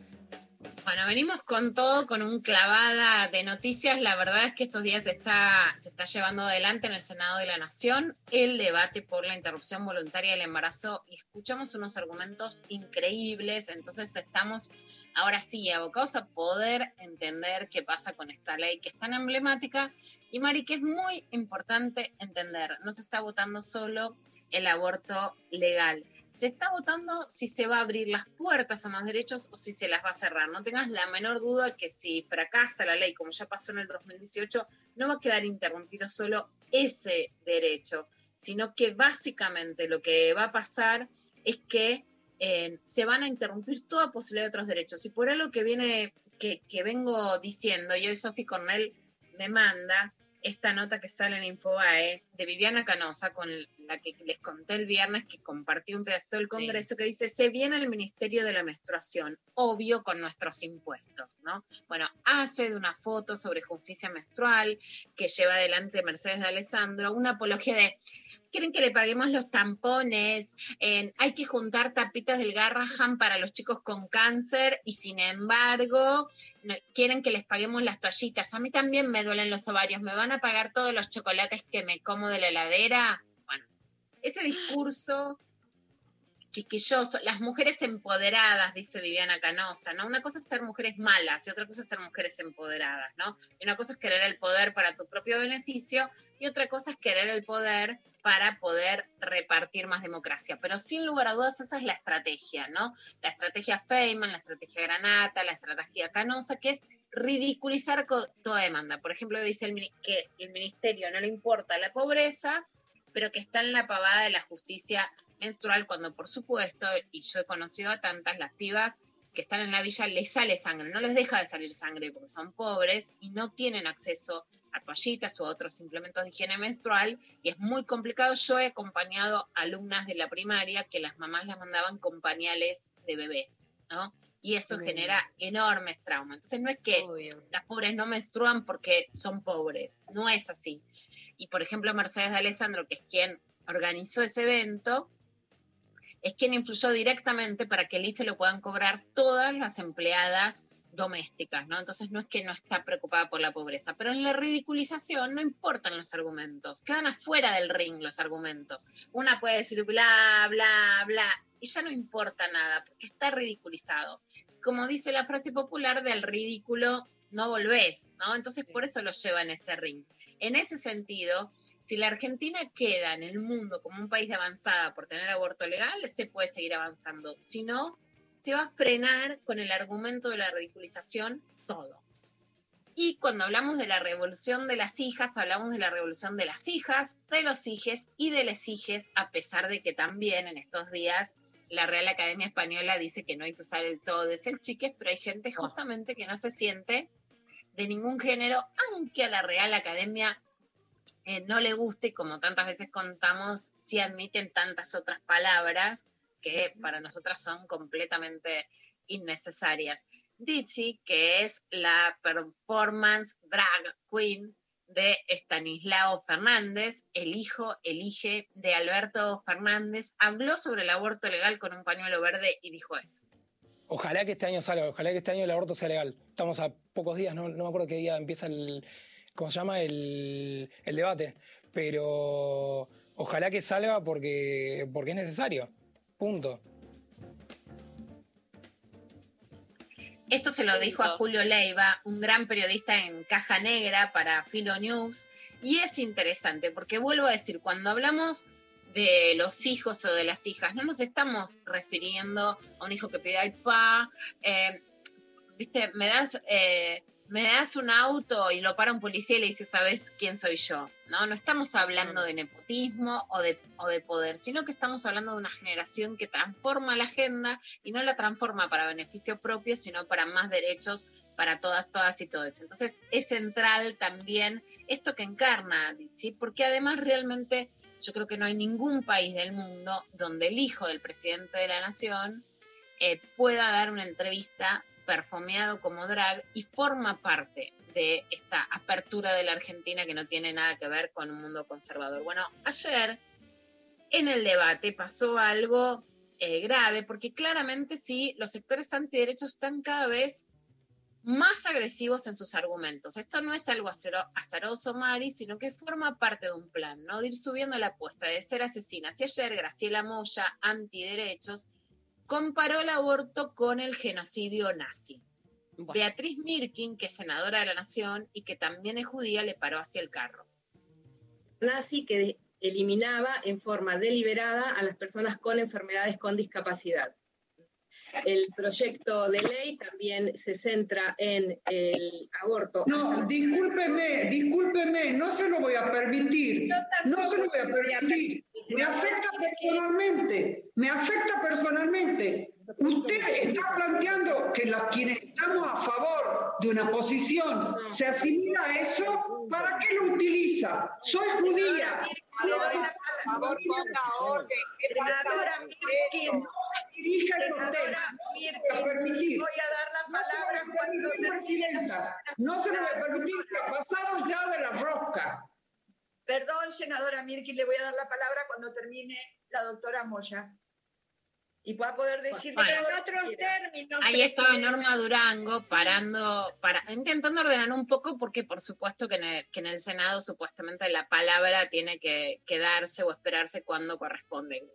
Bueno, venimos con todo, con un clavada de noticias. La verdad es que estos días se está, se está llevando adelante en el Senado de la Nación el debate por la interrupción voluntaria del embarazo y escuchamos unos argumentos increíbles. Entonces estamos ahora sí abocados a poder entender qué pasa con esta ley que es tan emblemática. Y Mari, que es muy importante entender, no se está votando solo el aborto legal. Se está votando si se va a abrir las puertas a más derechos o si se las va a cerrar. No tengas la menor duda que si fracasa la ley, como ya pasó en el 2018, no va a quedar interrumpido solo ese derecho, sino que básicamente lo que va a pasar es que eh, se van a interrumpir toda posibilidad de otros derechos. Y por algo que viene, que, que vengo diciendo, y hoy Sofi Cornell me manda esta nota que sale en Infobae de Viviana Canosa, con la que les conté el viernes que compartí un pedacito del Congreso, que dice, se viene el Ministerio de la Menstruación, obvio con nuestros impuestos, ¿no? Bueno, hace de una foto sobre justicia menstrual que lleva adelante Mercedes de Alessandro, una apología de, quieren que le paguemos los tampones, en, hay que juntar tapitas del Garrahan para los chicos con cáncer y sin embargo quieren que les paguemos las toallitas. A mí también me duelen los ovarios, ¿me van a pagar todos los chocolates que me como de la heladera? Bueno, ese discurso quisquilloso, las mujeres empoderadas, dice Viviana Canosa, ¿no? Una cosa es ser mujeres malas y otra cosa es ser mujeres empoderadas, ¿no? Y una cosa es querer el poder para tu propio beneficio y otra cosa es querer el poder para poder repartir más democracia. Pero sin lugar a dudas esa es la estrategia, ¿no? La estrategia Feynman, la estrategia Granata, la estrategia Canosa, que es ridiculizar toda demanda. Por ejemplo, dice que el ministerio no le importa la pobreza, pero que está en la pavada de la justicia menstrual cuando, por supuesto, y yo he conocido a tantas, las pibas que están en la villa les sale sangre, no les deja de salir sangre porque son pobres y no tienen acceso a toallitas o a otros implementos de higiene menstrual y es muy complicado. Yo he acompañado alumnas de la primaria que las mamás las mandaban con pañales de bebés, ¿no? Y eso genera enormes traumas. Entonces no es que las pobres no menstruan porque son pobres, no es así. Y por ejemplo, Mercedes de Alessandro, que es quien organizó ese evento, es quien influyó directamente para que el IFE lo puedan cobrar todas las empleadas domésticas, ¿no? Entonces no es que no está preocupada por la pobreza, pero en la ridiculización no importan los argumentos, quedan afuera del ring los argumentos. Una puede decir bla, bla, bla, y ya no importa nada, porque está ridiculizado. Como dice la frase popular, del ridículo no volvés, ¿no? Entonces por eso lo lleva en ese ring. En ese sentido, si la Argentina queda en el mundo como un país de avanzada por tener aborto legal, se puede seguir avanzando. Si no, se va a frenar con el argumento de la ridiculización todo. Y cuando hablamos de la revolución de las hijas, hablamos de la revolución de las hijas, de los hijes y de las hijes, a pesar de que también en estos días la Real Academia Española dice que no hay que usar el todo de ser chiques, pero hay gente justamente que no se siente de ningún género, aunque a la Real Academia eh, no le guste, y como tantas veces contamos, sí admiten tantas otras palabras que para nosotras son completamente innecesarias. Dizzy, que es la performance drag queen de Estanislao Fernández, el hijo, el hije de Alberto Fernández, habló sobre el aborto legal con un pañuelo verde y dijo esto. Ojalá que este año salga, ojalá que este año el aborto sea legal. Estamos a pocos días, no, no me acuerdo qué día empieza el, ¿cómo se llama? El, el debate. Pero ojalá que salga porque, porque es necesario. Punto. Esto se lo dijo a Julio Leiva, un gran periodista en Caja Negra para Filo News, y es interesante porque vuelvo a decir, cuando hablamos de los hijos o de las hijas, no nos estamos refiriendo a un hijo que pide ay pa, eh, viste, me das, eh, me das un auto y lo para un policía y le dice, ¿sabes quién soy yo? No, no estamos hablando de nepotismo o de, o de poder, sino que estamos hablando de una generación que transforma la agenda y no la transforma para beneficio propio, sino para más derechos para todas, todas y todos. Entonces es central también esto que encarna, ¿sí? porque además realmente yo creo que no hay ningún país del mundo donde el hijo del presidente de la nación eh, pueda dar una entrevista perfumeado como drag y forma parte de esta apertura de la Argentina que no tiene nada que ver con un mundo conservador. Bueno, ayer en el debate pasó algo eh, grave, porque claramente sí, los sectores antiderechos están cada vez más agresivos en sus argumentos. Esto no es algo azaroso, Mari, sino que forma parte de un plan, ¿no? De ir subiendo la apuesta, de ser asesinas. Y ayer Graciela Moya, antiderechos, comparó el aborto con el genocidio nazi. Beatriz Mirkin, que es senadora de la Nación y que también es judía, le paró hacia el carro. Nazi que eliminaba en forma deliberada a las personas con enfermedades con discapacidad. El proyecto de ley también se centra en el aborto. No, discúlpeme, discúlpeme, no se lo voy a permitir. No se lo voy a permitir. Me afecta personalmente, me afecta personalmente. Usted está planteando que los quienes estamos a favor de una posición se asimila a eso, ¿para qué lo utiliza? Soy judía. Por favor, ponga orden. Senadora Mirkin, no se dirija el tema. Mirkin, voy a dar la palabra cuando presidenta. No se le va a permitir, pasados ya de la rosca. Perdón, senadora Mirkin, le voy a dar la palabra cuando termine la doctora Moya y va a poder decir otros términos. Ahí estaba Norma Durango parando, para, intentando ordenar un poco, porque por supuesto que en el, Senado supuestamente la palabra tiene que quedarse o esperarse cuando corresponde.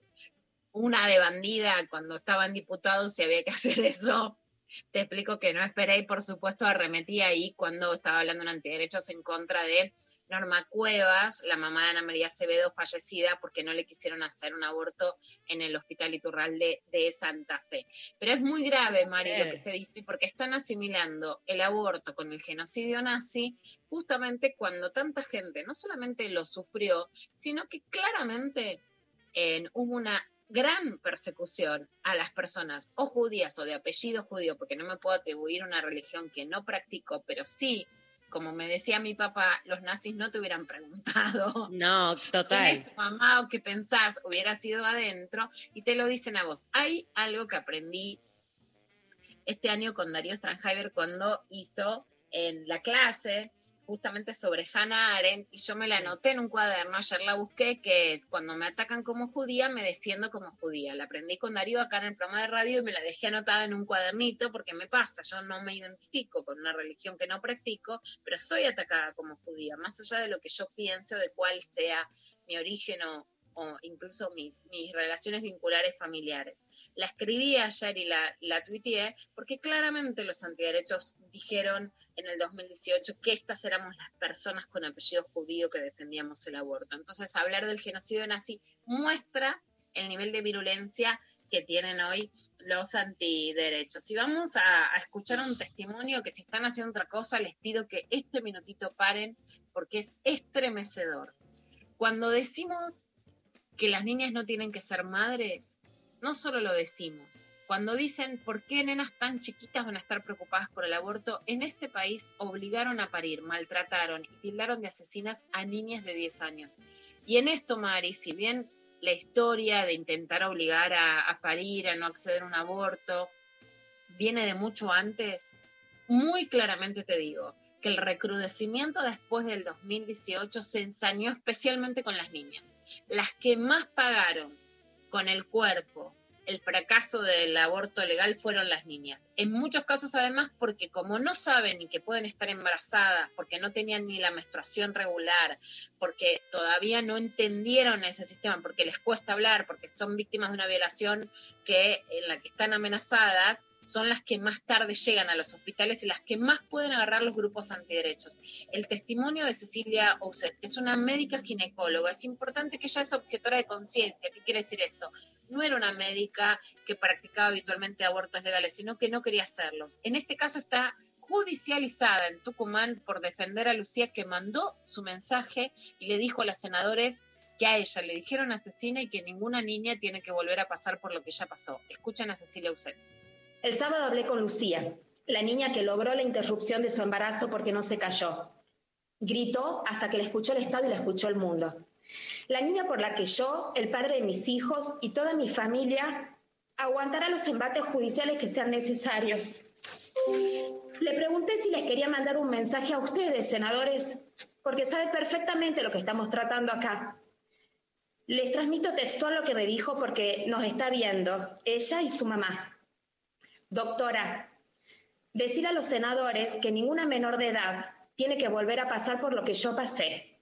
Una de bandida, cuando estaban diputados, si había que [laughs] hacer eso. Te explico que no esperé y por supuesto arremetí ahí cuando estaba hablando de antiderechos en contra de Norma Cuevas, la mamá de Ana María Acevedo, fallecida porque no le quisieron hacer un aborto en el Hospital Iturral de, Santa Fe. Pero es muy grave, Mari, lo que se dice, porque están asimilando el aborto con el genocidio nazi, justamente cuando tanta gente no solamente lo sufrió, sino que claramente hubo una gran persecución a las personas o judías o de apellido judío, porque no me puedo atribuir una religión que no practico, pero sí como me decía mi papá, los nazis no te hubieran preguntado. [laughs] No, total. ¿Quién es tu mamá o qué pensás? Hubiera sido adentro y te lo dicen a vos. Hay algo que aprendí este año con Darío Stranheimer cuando hizo en la clase justamente sobre Hannah Arendt y yo me la anoté en un cuaderno, ayer la busqué, que es cuando me atacan como judía, me defiendo como judía. La aprendí con Darío acá en el programa de radio y me la dejé anotada en un cuadernito porque me pasa, yo no me identifico con una religión que no practico, pero soy atacada como judía, más allá de lo que yo piense de cuál sea mi origen o, o incluso mis, mis relaciones vinculares familiares. La escribí ayer y la, la tuiteé porque claramente los antiderechos dijeron en el 2018 que estas éramos las personas con apellido judío que defendíamos el aborto. Entonces, hablar del genocidio nazi muestra el nivel de virulencia que tienen hoy los antiderechos. Y vamos a, a, escuchar un testimonio que si están haciendo otra cosa, les pido que este minutito paren porque es estremecedor. Cuando decimos que las niñas no tienen que ser madres, no solo lo decimos. Cuando dicen por qué nenas tan chiquitas van a estar preocupadas por el aborto, en este país obligaron a parir, maltrataron y tildaron de asesinas a niñas de 10 años. Y en esto, Mari, si bien la historia de intentar obligar a, a parir, a no acceder a un aborto, viene de mucho antes, muy claramente te digo, el recrudecimiento después del 2018 se ensañó especialmente con las niñas. Las que más pagaron con el cuerpo el fracaso del aborto legal fueron las niñas. En muchos casos además porque como no saben ni que pueden estar embarazadas, porque no tenían ni la menstruación regular, porque todavía no entendieron ese sistema, porque les cuesta hablar, porque son víctimas de una violación que en la que están amenazadas, son las que más tarde llegan a los hospitales y las que más pueden agarrar los grupos antiderechos. El testimonio de Cecilia Ousset, que es una médica ginecóloga, es importante que ella es objetora de conciencia. ¿Qué quiere decir esto? No era una médica que practicaba habitualmente abortos legales, sino que no quería hacerlos. En este caso está judicializada en Tucumán por defender a Lucía, que mandó su mensaje y le dijo a los senadores que a ella le dijeron asesina y que ninguna niña tiene que volver a pasar por lo que ya pasó. Escuchen a Cecilia Uset. El sábado hablé con Lucía, la niña que logró la interrupción de su embarazo porque no se cayó. Gritó hasta que la escuchó el Estado y la escuchó el mundo. La niña por la que yo, el padre de mis hijos y toda mi familia aguantará los embates judiciales que sean necesarios. Le pregunté si les quería mandar un mensaje a ustedes, senadores, porque sabe perfectamente lo que estamos tratando acá. Les transmito textual lo que me dijo porque nos está viendo, ella y su mamá. Doctora, decir a los senadores que ninguna menor de edad tiene que volver a pasar por lo que yo pasé.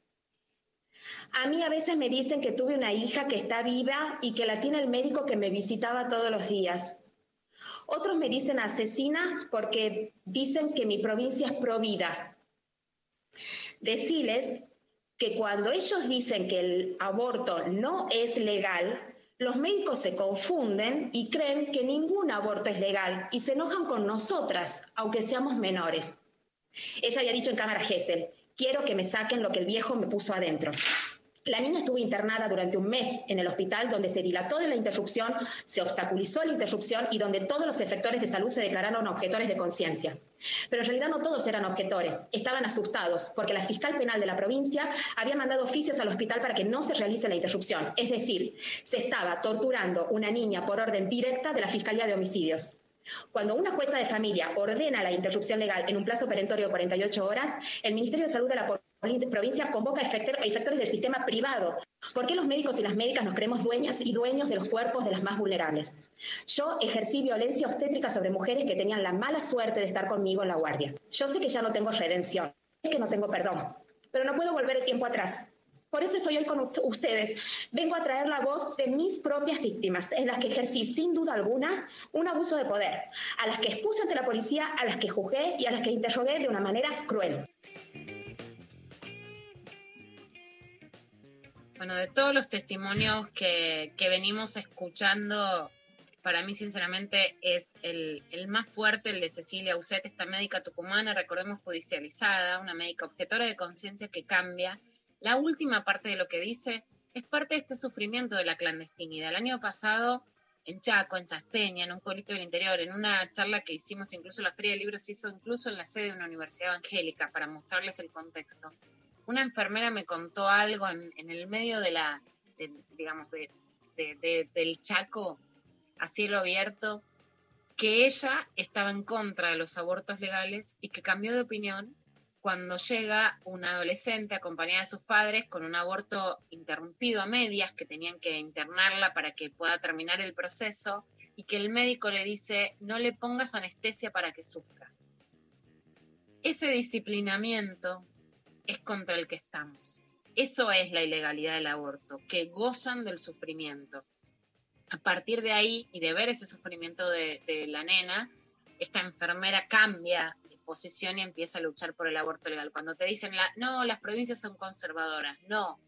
A mí a veces me dicen que tuve una hija que está viva y que la tiene el médico que me visitaba todos los días. Otros me dicen asesina porque dicen que mi provincia es provida. Decirles que cuando ellos dicen que el aborto no es legal, los médicos se confunden y creen que ningún aborto es legal y se enojan con nosotras, aunque seamos menores. Ella había dicho en cámara Gesell, quiero que me saquen lo que el viejo me puso adentro. La niña estuvo internada durante un mes en el hospital donde se dilató la interrupción, se obstaculizó la interrupción y donde todos los efectores de salud se declararon objetores de conciencia. Pero en realidad no todos eran objetores, estaban asustados porque la fiscal penal de la provincia había mandado oficios al hospital para que no se realice la interrupción. Es decir, se estaba torturando una niña por orden directa de la Fiscalía de Homicidios. Cuando una jueza de familia ordena la interrupción legal en un plazo perentorio de 48 horas, el Ministerio de Salud de la provincia convoca a efectores del sistema privado. ¿Por qué los médicos y las médicas nos creemos dueñas y dueños de los cuerpos de las más vulnerables? Yo ejercí violencia obstétrica sobre mujeres que tenían la mala suerte de estar conmigo en la guardia. Yo sé que ya no tengo redención, es que no tengo perdón, pero no puedo volver el tiempo atrás. Por eso estoy hoy con ustedes. Vengo a traer la voz de mis propias víctimas, en las que ejercí sin duda alguna un abuso de poder, a las que expuse ante la policía, a las que juzgué y a las que interrogué de una manera cruel. Bueno, de todos los testimonios que, que venimos escuchando, para mí sinceramente es el, el, más fuerte, el de Cecilia Uset, esta médica tucumana, recordemos judicializada, una médica objetora de conciencia que cambia. La última parte de lo que dice es parte de este sufrimiento de la clandestinidad. El año pasado, en Chaco, en Saspeña, en un pueblito del interior, en una charla que hicimos, incluso la Feria de Libros se hizo incluso en la sede de una universidad evangélica para mostrarles el contexto una enfermera me contó algo en, el medio de la, digamos, del Chaco a cielo abierto, que ella estaba en contra de los abortos legales y que cambió de opinión cuando llega una adolescente acompañada de sus padres con un aborto interrumpido a medias, que tenían que internarla para que pueda terminar el proceso, y que el médico le dice, no le pongas anestesia para que sufra. Ese disciplinamiento es contra el que estamos. Eso es la ilegalidad del aborto, que gozan del sufrimiento. A partir de ahí y de ver ese sufrimiento de, la nena, esta enfermera cambia de posición y empieza a luchar por el aborto legal. Cuando te dicen, la, no, las provincias son conservadoras, no,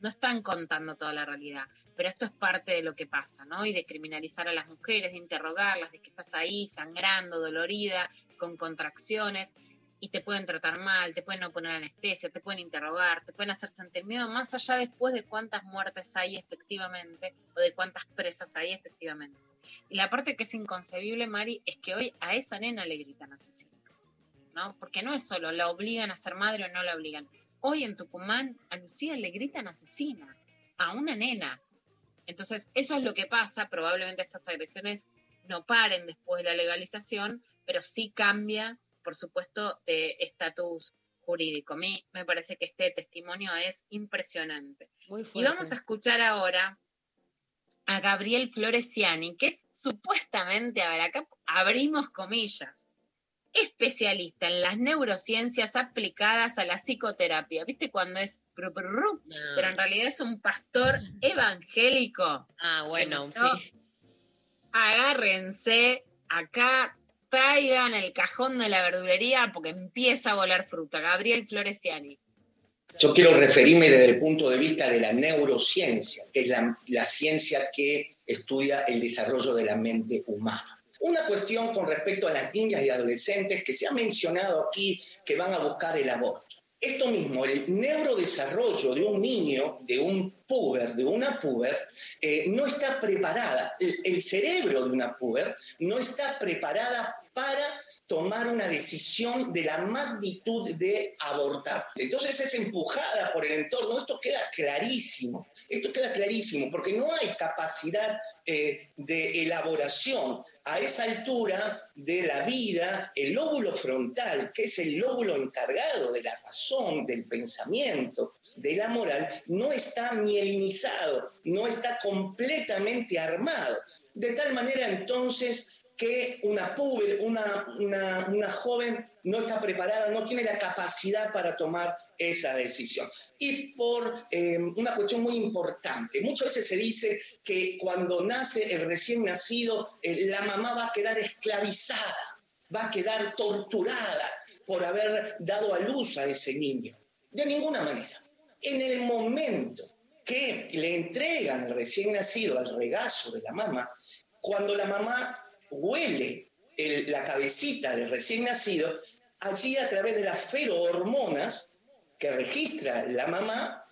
no están contando toda la realidad. Pero esto es parte de lo que pasa, ¿no? Y de criminalizar a las mujeres, de interrogarlas, de que estás ahí sangrando, dolorida, con contracciones y te pueden tratar mal, te pueden no poner anestesia, te pueden interrogar, te pueden hacer sentir miedo, más allá después de cuántas muertes hay efectivamente o de cuántas presas hay efectivamente. Y la parte que es inconcebible, Mari, es que hoy a esa nena le gritan asesino, ¿no? Porque no es solo la obligan a ser madre o no la obligan. Hoy en Tucumán a Lucía le gritan asesina, a una nena. Entonces, eso es lo que pasa, probablemente estas agresiones no paren después de la legalización, pero sí cambia por supuesto, de estatus jurídico. A mí me parece que este testimonio es impresionante. y vamos a escuchar ahora a Gabriel Floresiani, que es supuestamente, a ver, acá abrimos comillas, especialista en las neurociencias aplicadas a la psicoterapia. ¿Viste cuando es pero en realidad es un pastor evangélico? Ah, bueno, sí. Agárrense, acá traigan el cajón de la verdulería porque empieza a volar fruta. Gabriel Floresiani. Yo quiero referirme desde el punto de vista de la neurociencia, que es la, ciencia que estudia el desarrollo de la mente humana. Una cuestión con respecto a las niñas y adolescentes que se ha mencionado aquí que van a buscar el aborto. Esto mismo, el neurodesarrollo de un niño, de un puber, de una puber, eh, no está preparada. El, el cerebro de una puber no está preparada para tomar una decisión de la magnitud de abortar. Entonces es empujada por el entorno. Esto queda clarísimo. Esto queda clarísimo porque no hay capacidad eh, de elaboración a esa altura de la vida. El lóbulo frontal, que es el lóbulo encargado de la razón, del pensamiento, de la moral, no está mielinizado, no está completamente armado. De tal manera entonces que una puber, una, una, joven no está preparada, no tiene la capacidad para tomar esa decisión. Y por eh, una cuestión muy importante, muchas veces se dice que cuando nace el recién nacido, eh, la mamá va a quedar esclavizada, va a quedar torturada por haber dado a luz a ese niño. De ninguna manera. En el momento que le entregan el recién nacido al regazo de la mamá, cuando la mamá huele la cabecita del recién nacido, allí a través de las ferohormonas que registra la mamá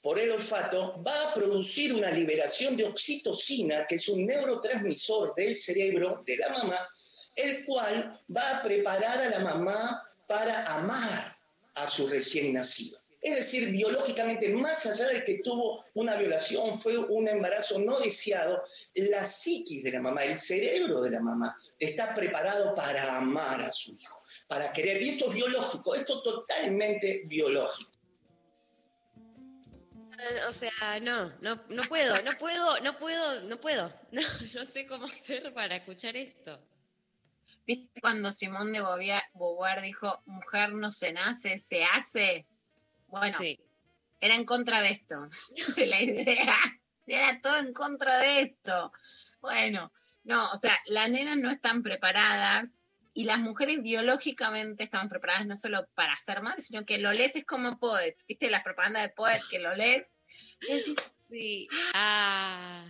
por el olfato, va a producir una liberación de oxitocina, que es un neurotransmisor del cerebro de la mamá, el cual va a preparar a la mamá para amar a su recién nacido. Es decir, biológicamente, más allá de que tuvo una violación, fue un embarazo no deseado, la psiquis de la mamá, el cerebro de la mamá, está preparado para amar a su hijo, para querer. Y esto es biológico, esto es totalmente biológico. O sea, no, no, no puedo, no puedo, no puedo, no puedo. [laughs] No, no sé cómo hacer para escuchar esto. ¿Viste cuando Simón de Beauvoir dijo, mujer no se nace, se hace? Bueno, era en contra de esto, de [laughs] la idea. Era todo en contra de esto. Bueno, no, o sea, las nenas no están preparadas y las mujeres biológicamente están preparadas no solo para ser madres, sino que lo lees es como Poet. ¿Viste las propagandas de Poet que lo lees? sí. Ah.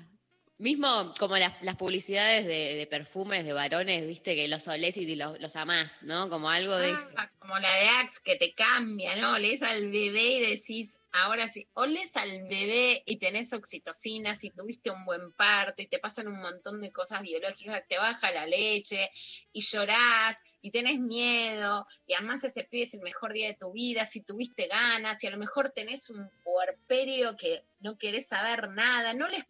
Mismo como las, publicidades de, perfumes de varones, viste, que los olés y los, los amás, ¿no? Como algo de eso. Ah, como la de Axe que te cambia, ¿no? Lees al bebé y decís, ahora sí, oles al bebé y tenés oxitocina, si tuviste un buen parto y te pasan un montón de cosas biológicas, te baja la leche y llorás y tenés miedo y además ese pibe es el mejor día de tu vida, si tuviste ganas y a lo mejor tenés un puerperio que no querés saber nada, no les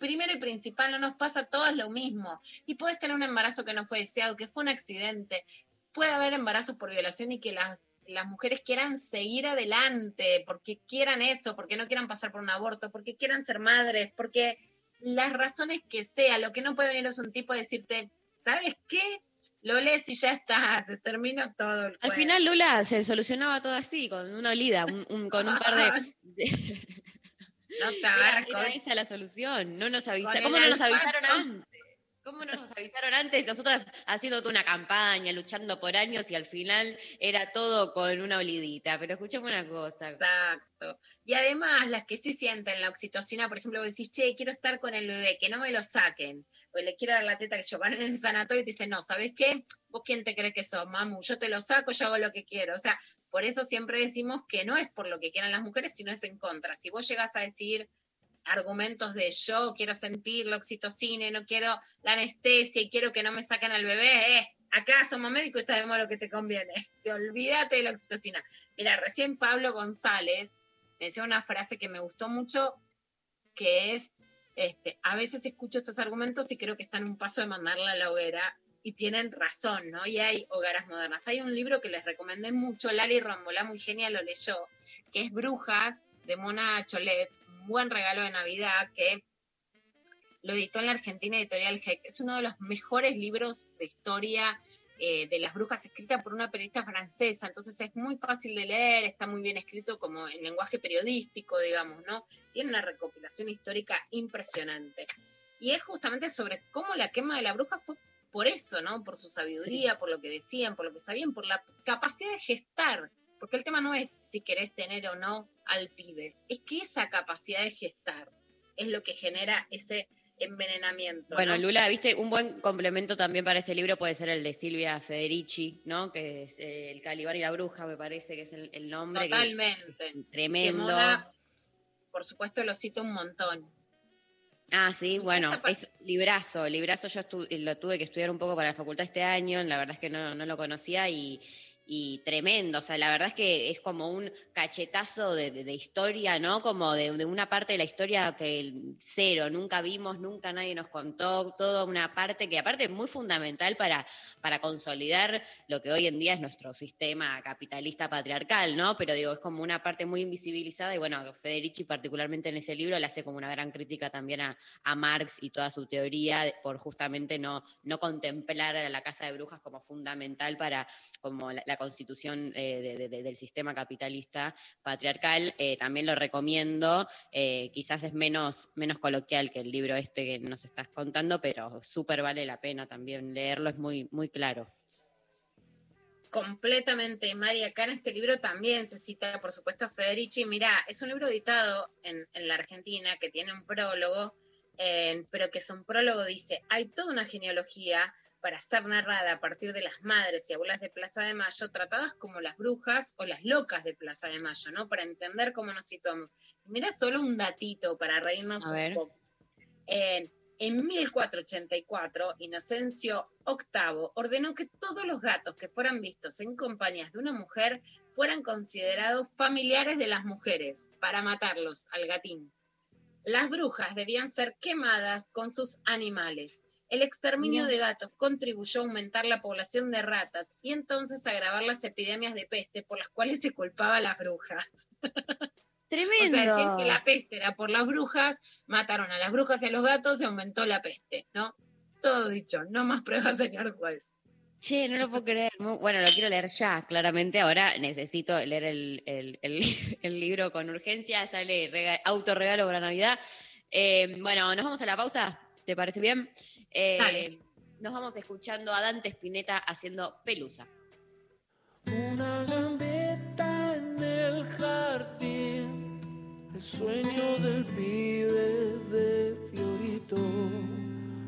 primero y principal, no nos pasa a todos lo mismo. Y puedes tener un embarazo que no fue deseado, que fue un accidente. Puede haber embarazos por violación y que las, las mujeres quieran seguir adelante, porque quieran eso, porque no quieran pasar por un aborto, porque quieran ser madres, porque las razones que sea, lo que no puede venir es un tipo a decirte, ¿sabes qué? Lo lees y ya está, [laughs] se terminó todo. Al final Lula se solucionaba todo así, con una olida, con un par de [laughs] no [laughs] te esa la solución. No nos avisa, ¿Cómo no nos avisaron antes? ¿Cómo no nos avisaron antes? Nosotras haciendo toda una campaña, luchando por años y al final era todo con una olidita. Pero escuchemos una cosa. Exacto. Y además, las que sí sienten la oxitocina, por ejemplo, decís, che, quiero estar con el bebé, que no me lo saquen. O le quiero dar la teta que yo van en el sanatorio y te dicen, no, ¿sabes qué? ¿Vos quién te crees que sos, mamu? Yo te lo saco, yo hago lo que quiero. O sea, por eso siempre decimos que no es por lo que quieran las mujeres, sino es en contra. Si vos llegas a decir argumentos de yo quiero sentir la oxitocina, no quiero la anestesia y quiero que no me saquen al bebé, eh, acá somos médicos y sabemos lo que te conviene. [laughs] Se olvídate de la oxitocina. Mira, recién Pablo González me decía una frase que me gustó mucho, que es, este, a veces escucho estos argumentos y creo que están un paso de mandarla a la hoguera y tienen razón, ¿no? Y hay hogaras modernas. Hay un libro que les recomendé mucho, Lali Rombolá, muy genial, lo leyó, que es Brujas, de Mona Cholet, un buen regalo de Navidad que lo editó en la Argentina Editorial GEC. Es uno de los mejores libros de historia eh, de las brujas escrita por una periodista francesa, entonces es muy fácil de leer, está muy bien escrito como en lenguaje periodístico, digamos, ¿no? Tiene una recopilación histórica impresionante. Y es justamente sobre cómo la quema de la bruja fue por eso, ¿no? Por su sabiduría, por lo que decían, por lo que sabían, por la capacidad de gestar. Porque el tema no es si querés tener o no al pibe, es que esa capacidad de gestar es lo que genera ese envenenamiento. Bueno, Lula, viste, un buen complemento también para ese libro puede ser el de Silvia Federici, ¿no? Que es eh, El Calibar y la Bruja, me parece que es el, nombre. Totalmente. tremendo. por supuesto, lo cito un montón. Ah, sí, bueno, es librazo, librazo. Yo lo tuve que estudiar un poco para la facultad este año, la verdad es que no, no lo conocía y, y tremendo, o sea, la verdad es que es como un cachetazo de, de- historia, ¿no? Como de, de una parte de la historia que cero, nunca vimos, nunca nadie nos contó, toda una parte que aparte es muy fundamental para, para consolidar lo que hoy en día es nuestro sistema capitalista patriarcal, ¿no? Pero digo, es como una parte muy invisibilizada y bueno, Federici particularmente en ese libro le hace como una gran crítica también a, a Marx y toda su teoría por justamente no, no contemplar a la casa de brujas como fundamental para como la, la constitución eh, de- de- de- del sistema capitalista patriarcal. Eh, también lo recomiendo, eh, quizás es menos, menos coloquial que el libro este que nos estás contando, pero súper vale la pena también leerlo, es muy, muy claro. completamente, Mari. Acá en este libro también se cita, por supuesto, a Federici. Mirá, es un libro editado en, en la Argentina que tiene un prólogo, pero que es un prólogo, dice, hay toda una genealogía para ser narrada a partir de las madres y abuelas de Plaza de Mayo, tratadas como las brujas o las locas de Plaza de Mayo, ¿no? Para entender cómo nos situamos. Mira solo un datito para reírnos A un ver. poco. En 1484, Inocencio VIII ordenó que todos los gatos que fueran vistos en compañías de una mujer fueran considerados familiares de las mujeres para matarlos al gatín. Las brujas debían ser quemadas con sus animales. El exterminio de gatos contribuyó a aumentar la población de ratas y entonces agravar las epidemias de peste por las cuales se culpaba a las brujas. Tremendo. [laughs] O sea, decir que la peste era por las brujas, mataron a las brujas y a los gatos y aumentó la peste, ¿no? Todo dicho, no más pruebas, señor juez. Che, no lo puedo creer. Bueno, lo quiero leer ya, claramente. Ahora necesito leer el, el- el- [laughs] el libro con urgencia. Sale rega- autorregalo para Navidad. Eh, bueno, nos vamos a la pausa. ¿Te parece bien? Eh, Dale. nos vamos escuchando a Dante Spinetta haciendo Pelusa. Una gambeta en el jardín, el sueño del pibe de Fiorito.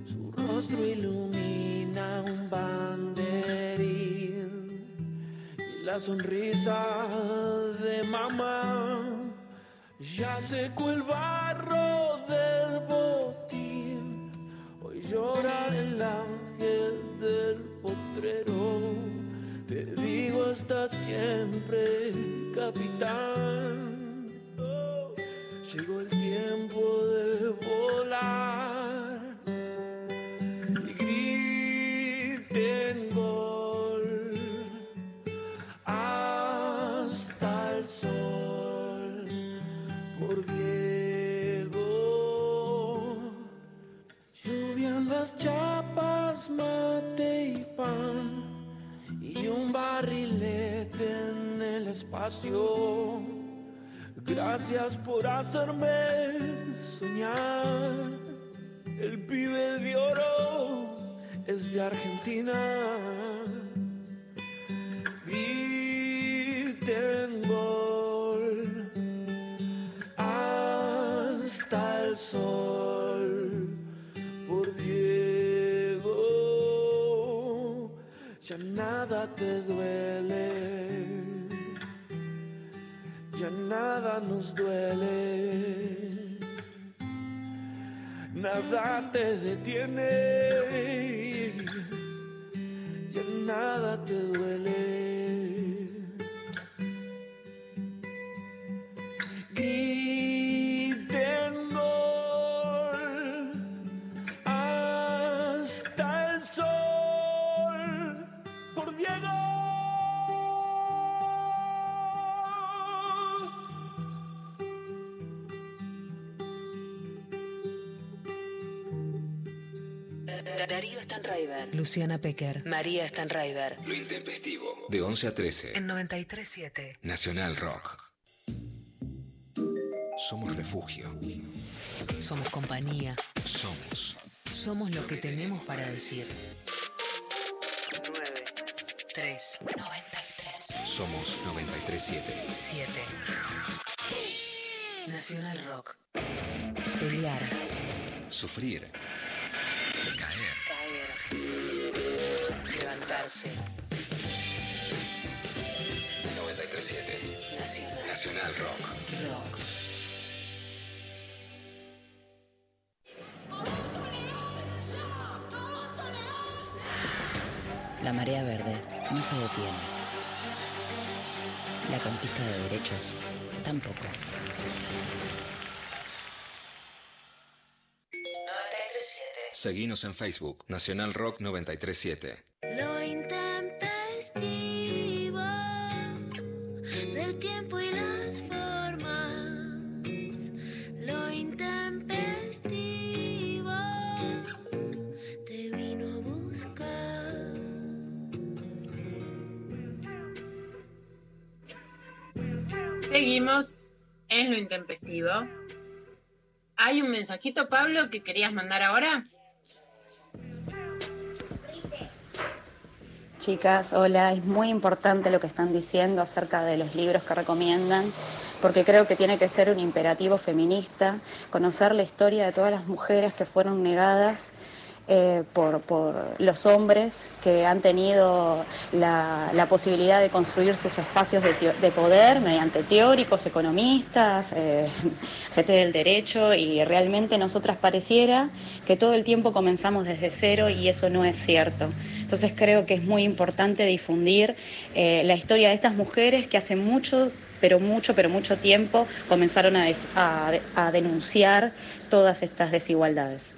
Su rostro ilumina un banderín y la sonrisa de mamá ya secó el barro del botín. Hoy llora el ángel del potrero. Te digo hasta siempre, capitán. Oh, llegó el por hacerme soñar. El pibe de oro es de Argentina. Griten gol hasta el sol por Diego. Ya nada te duele, nada te detiene, Luciana Pecker, María Stanraiver. Lo intempestivo. De 11 a 13. En 93.7. Nacional Rock. Somos refugio. Somos compañía. Somos. Somos lo que tenemos para decir. 9, 3, 93, Somos 937. 7. Nacional Rock. Pelear. Sufrir. 12. 937. Nacional. Rock. Rock. La marea verde no se detiene. La conquista de derechos tampoco. 937. Seguimos en Facebook, Nacional Rock 937. Mensajito, Pablo, que querías mandar ahora? Chicas, hola, es muy importante lo que están diciendo acerca de los libros que recomiendan, porque creo que tiene que ser un imperativo feminista, conocer la historia de todas las mujeres que fueron negadas eh, por, los hombres que han tenido la, posibilidad de construir sus espacios de, poder mediante teóricos, economistas, eh, [laughs] gente del derecho, y realmente nosotras pareciera que todo el tiempo comenzamos desde cero y eso no es cierto. Entonces creo que es muy importante difundir eh, la historia de estas mujeres que hace mucho, pero mucho, pero mucho tiempo comenzaron a denunciar todas estas desigualdades.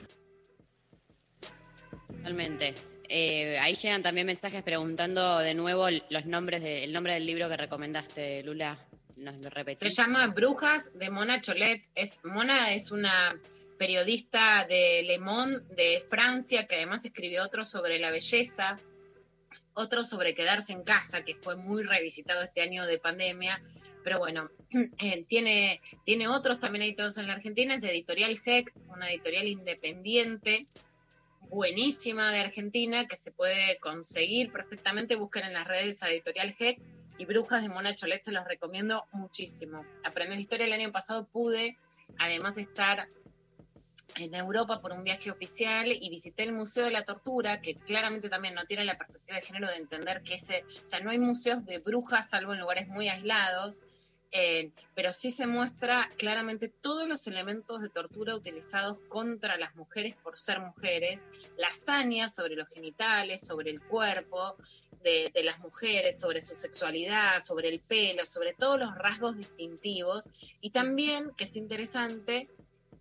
Totalmente. Eh, ahí llegan también mensajes preguntando de nuevo los nombres de- el nombre del libro que recomendaste, Lula. ¿Nos lo Se llama Brujas de Mona Cholet. Es, Mona es una periodista de Le Monde de Francia que además escribió otro sobre la belleza, otro sobre quedarse en casa, que fue muy revisitado este año de pandemia. Pero bueno, [clears throat] eh, tiene, tiene otros también editados en la Argentina, es de Editorial HEC, una editorial independiente, buenísima de Argentina, que se puede conseguir perfectamente. Busquen en las redes a Editorial HEC y Brujas de Mona Cholet se los recomiendo muchísimo. Aprender historia el año pasado pude además estar en Europa por un viaje oficial y visité el Museo de la Tortura, que claramente también no tiene la perspectiva de género de entender que ese, o sea, no hay museos de brujas salvo en lugares muy aislados, eh, pero sí se muestra claramente todos los elementos de tortura utilizados contra las mujeres por ser mujeres, la sobre los genitales, sobre el cuerpo de, de las mujeres, sobre su sexualidad, sobre el pelo, sobre todos los rasgos distintivos y también, que es interesante,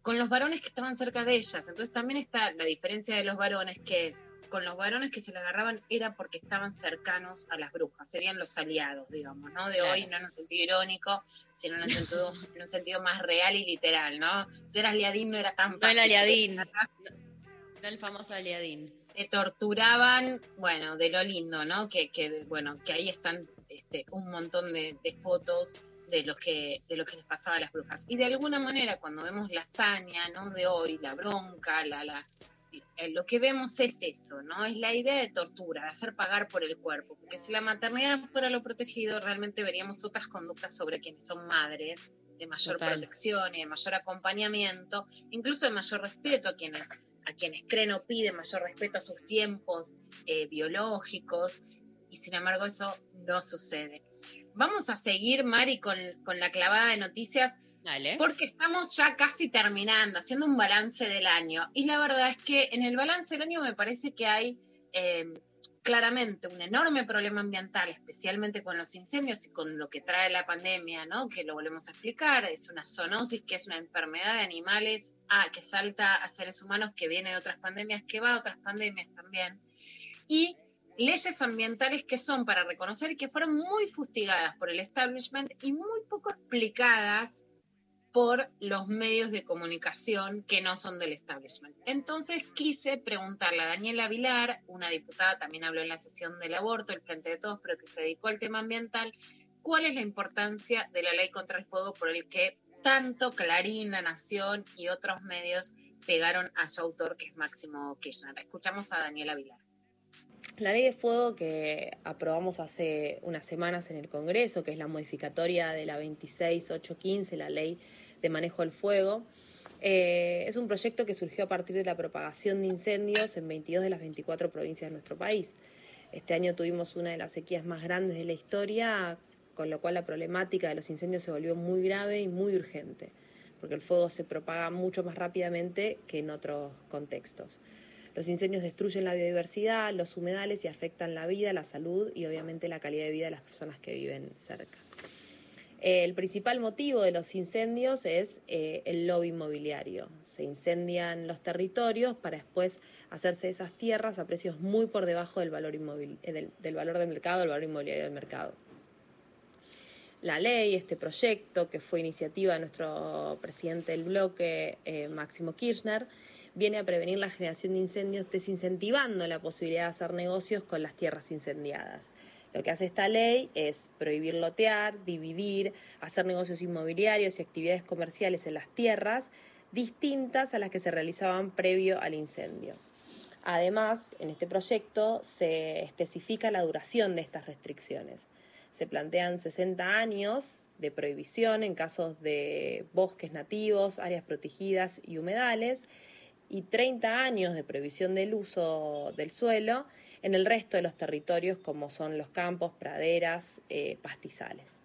con los varones que estaban cerca de ellas. Entonces también está la diferencia de los varones, que es, con los varones que se le agarraban era porque estaban cercanos a las brujas, serían los aliados, digamos, ¿no? De hoy, no en un sentido irónico, sino en un sentido, en un sentido más real y literal, ¿no? Ser aliadín no era tan No el fácil. aliadín. [laughs] No el famoso aliadín. Te torturaban, bueno, de lo lindo, ¿no? Que, que bueno, que ahí están este, un montón de, de fotos de lo que de lo que les pasaba a las brujas. Y de alguna manera, cuando vemos la hazaña, ¿no? De hoy, la bronca, la, la, lo que vemos es eso, ¿no? Es la idea de tortura, de hacer pagar por el cuerpo. Porque si la maternidad fuera lo protegido, realmente veríamos otras conductas sobre quienes son madres, de mayor Total. protección y de mayor acompañamiento, incluso de mayor respeto a quienes, a quienes creen o piden mayor respeto a sus tiempos eh, biológicos, y sin embargo eso no sucede. Vamos a seguir, Mari, con, con la clavada de noticias Dale. porque estamos ya casi terminando, haciendo un balance del año. Y la verdad es que en el balance del año me parece que hay eh, claramente un enorme problema ambiental, especialmente con los incendios y con lo que trae la pandemia, ¿no? Que lo volvemos a explicar, es una zoonosis, que es una enfermedad de animales ah, que salta a seres humanos, que viene de otras pandemias, que va a otras pandemias también. Y leyes ambientales que son para reconocer que fueron muy fustigadas por el establishment y muy poco explicadas por los medios de comunicación que no son del establishment. Entonces quise preguntarle a Daniela Vilar, una diputada, también habló en la sesión del aborto, el Frente de Todos, pero que se dedicó al tema ambiental, cuál es la importancia de la ley contra el fuego por el que tanto Clarín, La Nación y otros medios pegaron a su autor, que es Máximo Kirchner. Escuchamos a Daniela Vilar. La ley de fuego que aprobamos hace unas semanas en el Congreso, que es la modificatoria de la 26815, la ley de manejo del fuego, eh, es un proyecto que surgió a partir de la propagación de incendios en 22 de las 24 provincias de nuestro país. Este año tuvimos una de las sequías más grandes de la historia, con lo cual la problemática de los incendios se volvió muy grave y muy urgente, porque el fuego se propaga mucho más rápidamente que en otros contextos. Los incendios destruyen la biodiversidad, los humedales y afectan la vida, la salud y obviamente la calidad de vida de las personas que viven cerca. El principal motivo de los incendios es eh, el lobby inmobiliario. Se incendian los territorios para después hacerse esas tierras a precios muy por debajo del valor, inmobil- eh, del, valor del mercado, del valor inmobiliario del mercado. La ley, este proyecto, que fue iniciativa de nuestro presidente del bloque, eh, Máximo Kirchner, viene a prevenir la generación de incendios desincentivando la posibilidad de hacer negocios con las tierras incendiadas. Lo que hace esta ley es prohibir lotear, dividir, hacer negocios inmobiliarios y actividades comerciales en las tierras distintas a las que se realizaban previo al incendio. Además, en este proyecto se especifica la duración de estas restricciones. Se plantean 60 años de prohibición en casos de bosques nativos, áreas protegidas y humedales, y 30 años de prohibición del uso del suelo en el resto de los territorios como son los campos, praderas, eh, pastizales.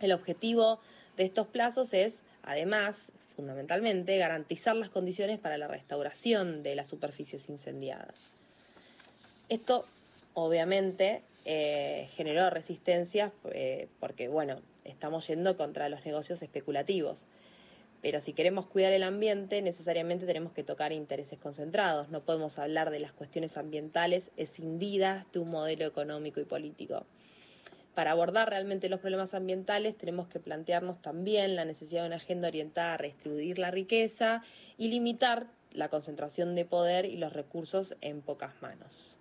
El objetivo de estos plazos es, además, fundamentalmente, garantizar las condiciones para la restauración de las superficies incendiadas. Esto, obviamente, eh, generó resistencias eh, porque, bueno, estamos yendo contra los negocios especulativos. Pero si queremos cuidar el ambiente, necesariamente tenemos que tocar intereses concentrados. No podemos hablar de las cuestiones ambientales escindidas de un modelo económico y político. Para abordar realmente los problemas ambientales tenemos que plantearnos también la necesidad de una agenda orientada a redistribuir la riqueza y limitar la concentración de poder y los recursos en pocas manos.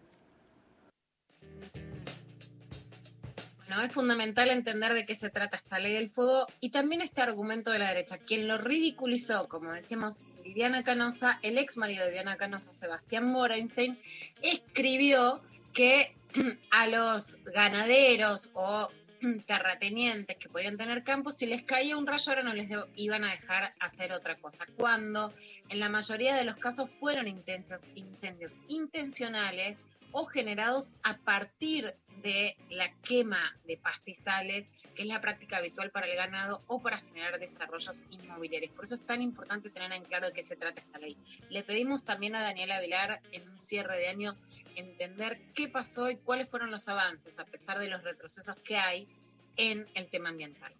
Bueno, es fundamental entender de qué se trata esta ley del fuego y también este argumento de la derecha. Quien lo ridiculizó, como decíamos, Viviana Canosa, el ex marido de Viviana Canosa, Sebastián Morenstein, escribió que [clears throat] a los ganaderos o [clears throat] terratenientes que podían tener campos, si les caía un rayo ahora no les iban a dejar hacer otra cosa. Cuando en la mayoría de los casos fueron intensos, incendios intencionales o generados a partir de la quema de pastizales, que es la práctica habitual para el ganado o para generar desarrollos inmobiliarios. Por eso es tan importante tener en claro de qué se trata esta ley. Le pedimos también a Daniela Vilar en un cierre de año entender qué pasó y cuáles fueron los avances, a pesar de los retrocesos que hay en el tema ambiental.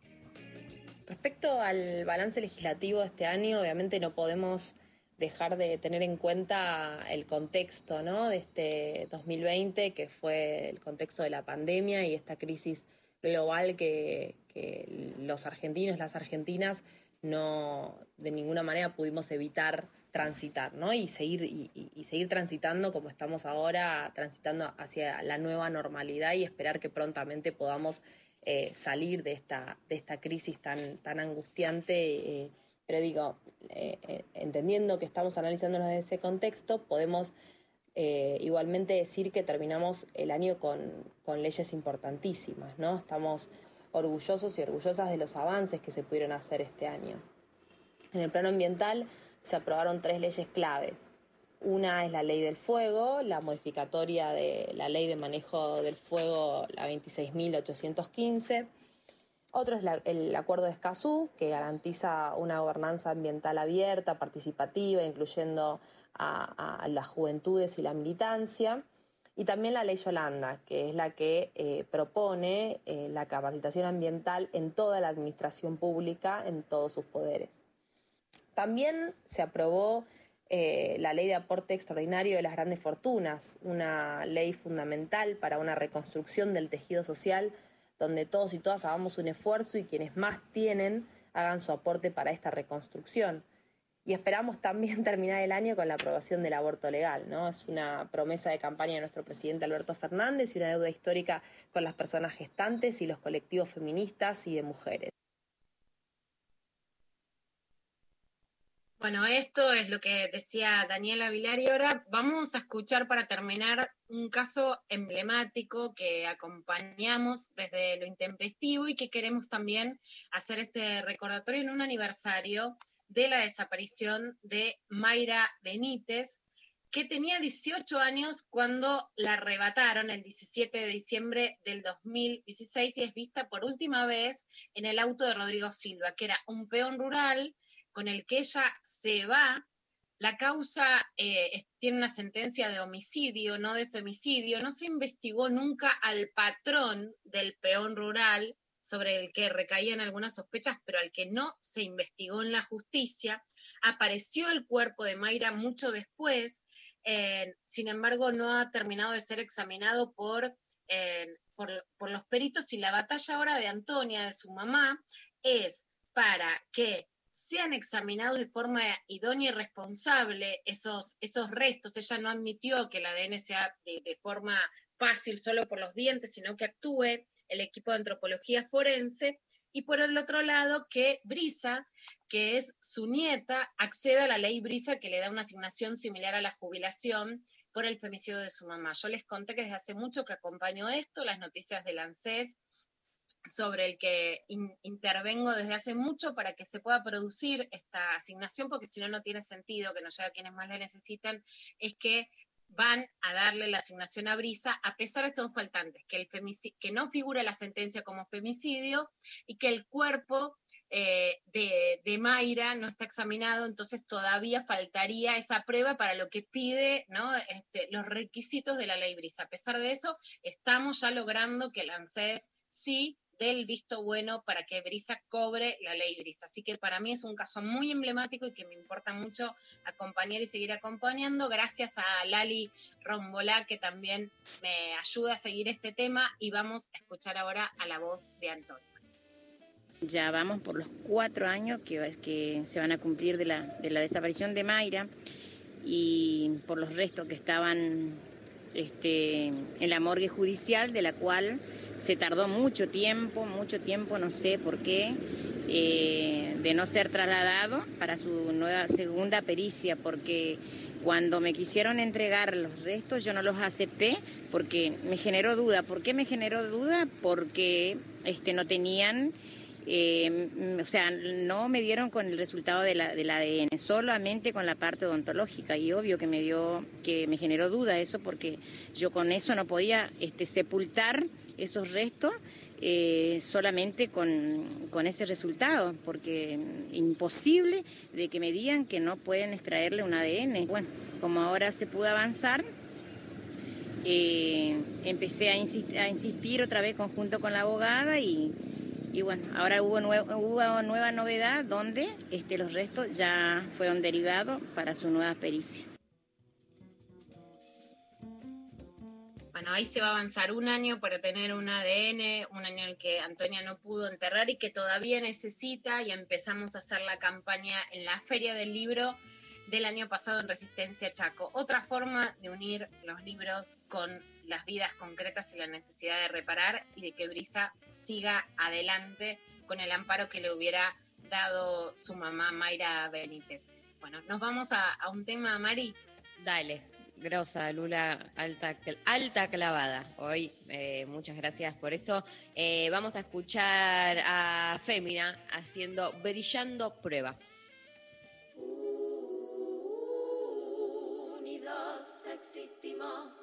Respecto al balance legislativo de este año, obviamente no podemos dejar de tener en cuenta el contexto ¿no? de este 2020, que fue el contexto de la pandemia y esta crisis global que, los argentinos, las argentinas, no de ninguna manera pudimos evitar transitar, ¿no? Y seguir, y seguir transitando como estamos ahora, transitando hacia la nueva normalidad y esperar que prontamente podamos eh, salir de esta, de esta crisis tan, tan angustiante. eh, pero digo, eh, eh, entendiendo que estamos analizándonos desde ese contexto, podemos eh, igualmente decir que terminamos el año con, con leyes importantísimas, ¿no? Estamos orgullosos y orgullosas de los avances que se pudieron hacer este año. En el plano ambiental se aprobaron tres leyes claves. Una es la ley del fuego, la modificatoria de la ley de manejo del fuego, la 26.815. Otro es el acuerdo de Escazú, que garantiza una gobernanza ambiental abierta, participativa, incluyendo a, a las juventudes y la militancia. Y también la ley Yolanda, que es la que eh, propone eh, la capacitación ambiental en toda la administración pública, en todos sus poderes. También se aprobó eh, la ley de aporte extraordinario de las grandes fortunas, una ley fundamental para una reconstrucción del tejido social donde todos y todas hagamos un esfuerzo y quienes más tienen hagan su aporte para esta reconstrucción. Y esperamos también [laughs] terminar el año con la aprobación del aborto legal, ¿no? Es una promesa de campaña de nuestro presidente Alberto Fernández y una deuda histórica con las personas gestantes y los colectivos feministas y de mujeres. Bueno, esto es lo que decía Daniela Vilar y ahora vamos a escuchar para terminar un caso emblemático que acompañamos desde lo intempestivo y que queremos también hacer este recordatorio en un aniversario de la desaparición de Mayra Benítez, que tenía 18 años cuando la arrebataron el 17 de diciembre del 2016 y es vista por última vez en el auto de Rodrigo Silva, que era un peón rural con el que ella se va la causa eh, tiene una sentencia de homicidio, no de femicidio. No se investigó nunca al patrón del peón rural sobre el que recaían algunas sospechas, pero al que no se investigó en la justicia. Apareció el cuerpo de Mayra mucho después, sin embargo no ha terminado de ser examinado por, por, por los peritos y la batalla ahora de Antonia, de su mamá, es para que sean examinados de forma idónea y responsable esos, esos restos. Ella no admitió que el ADN sea de, forma fácil solo por los dientes, sino que actúe el equipo de antropología forense. Y por el otro lado, que Brisa, que es su nieta, acceda a la ley Brisa que le da una asignación similar a la jubilación por el femicidio de su mamá. Yo les conté que desde hace mucho que acompaño esto, las noticias del ANSES, sobre el que in- intervengo desde hace mucho para que se pueda producir esta asignación, porque si no, no tiene sentido que no llegue a quienes más la necesitan, es que van a darle la asignación a Brisa a pesar de estos faltantes, que, el que no figura la sentencia como femicidio y que el cuerpo eh, de, de Mayra no está examinado, entonces todavía faltaría esa prueba para lo que pide ¿no? este, los requisitos de la ley Brisa. A pesar de eso, estamos ya logrando que el ANSES sí dé el visto bueno para que Brisa cobre la ley Brisa. Así que para mí es un caso muy emblemático y que me importa mucho acompañar y seguir acompañando. Gracias a Lali Rombolá, que también me ayuda a seguir este tema, y vamos a escuchar ahora a la voz de Antonio. Ya vamos por los cuatro años que, que se van a cumplir de la, de la desaparición de Mayra y por los restos que estaban este, en la morgue judicial, de la cual se tardó mucho tiempo, mucho tiempo, no sé por qué, eh, de no ser trasladado para su nueva segunda pericia, porque cuando me quisieron entregar los restos yo no los acepté porque me generó duda. ¿Por qué me generó duda? Porque este, no tenían eh, mm, o sea, no me dieron con el resultado de la, del ADN, solamente con la parte odontológica. Y obvio que me dio, que me generó duda eso, porque yo con eso no podía este, sepultar esos restos eh, solamente con, con ese resultado, porque mm, imposible de que me digan que no pueden extraerle un ADN. Bueno, como ahora se pudo avanzar, eh, empecé a insistir, a insistir otra vez conjunto con la abogada y, y bueno, ahora hubo, nue- hubo nueva novedad donde este, los restos ya fueron derivados para su nueva pericia. Bueno, ahí se va a avanzar un año para tener un ADN, un año en el que Antonia no pudo enterrar y que todavía necesita y empezamos a hacer la campaña en la Feria del Libro del año pasado en Resistencia Chaco. Otra forma de unir los libros con las vidas concretas y la necesidad de reparar y de que Brisa siga adelante con el amparo que le hubiera dado su mamá Mayra Benítez. Bueno, nos vamos a, a un tema, Mari. Dale, grosa, Lula, alta, alta clavada. Hoy, eh, muchas gracias por eso. Eh, vamos a escuchar a Fémina haciendo Brillando Prueba. Unidos existimos.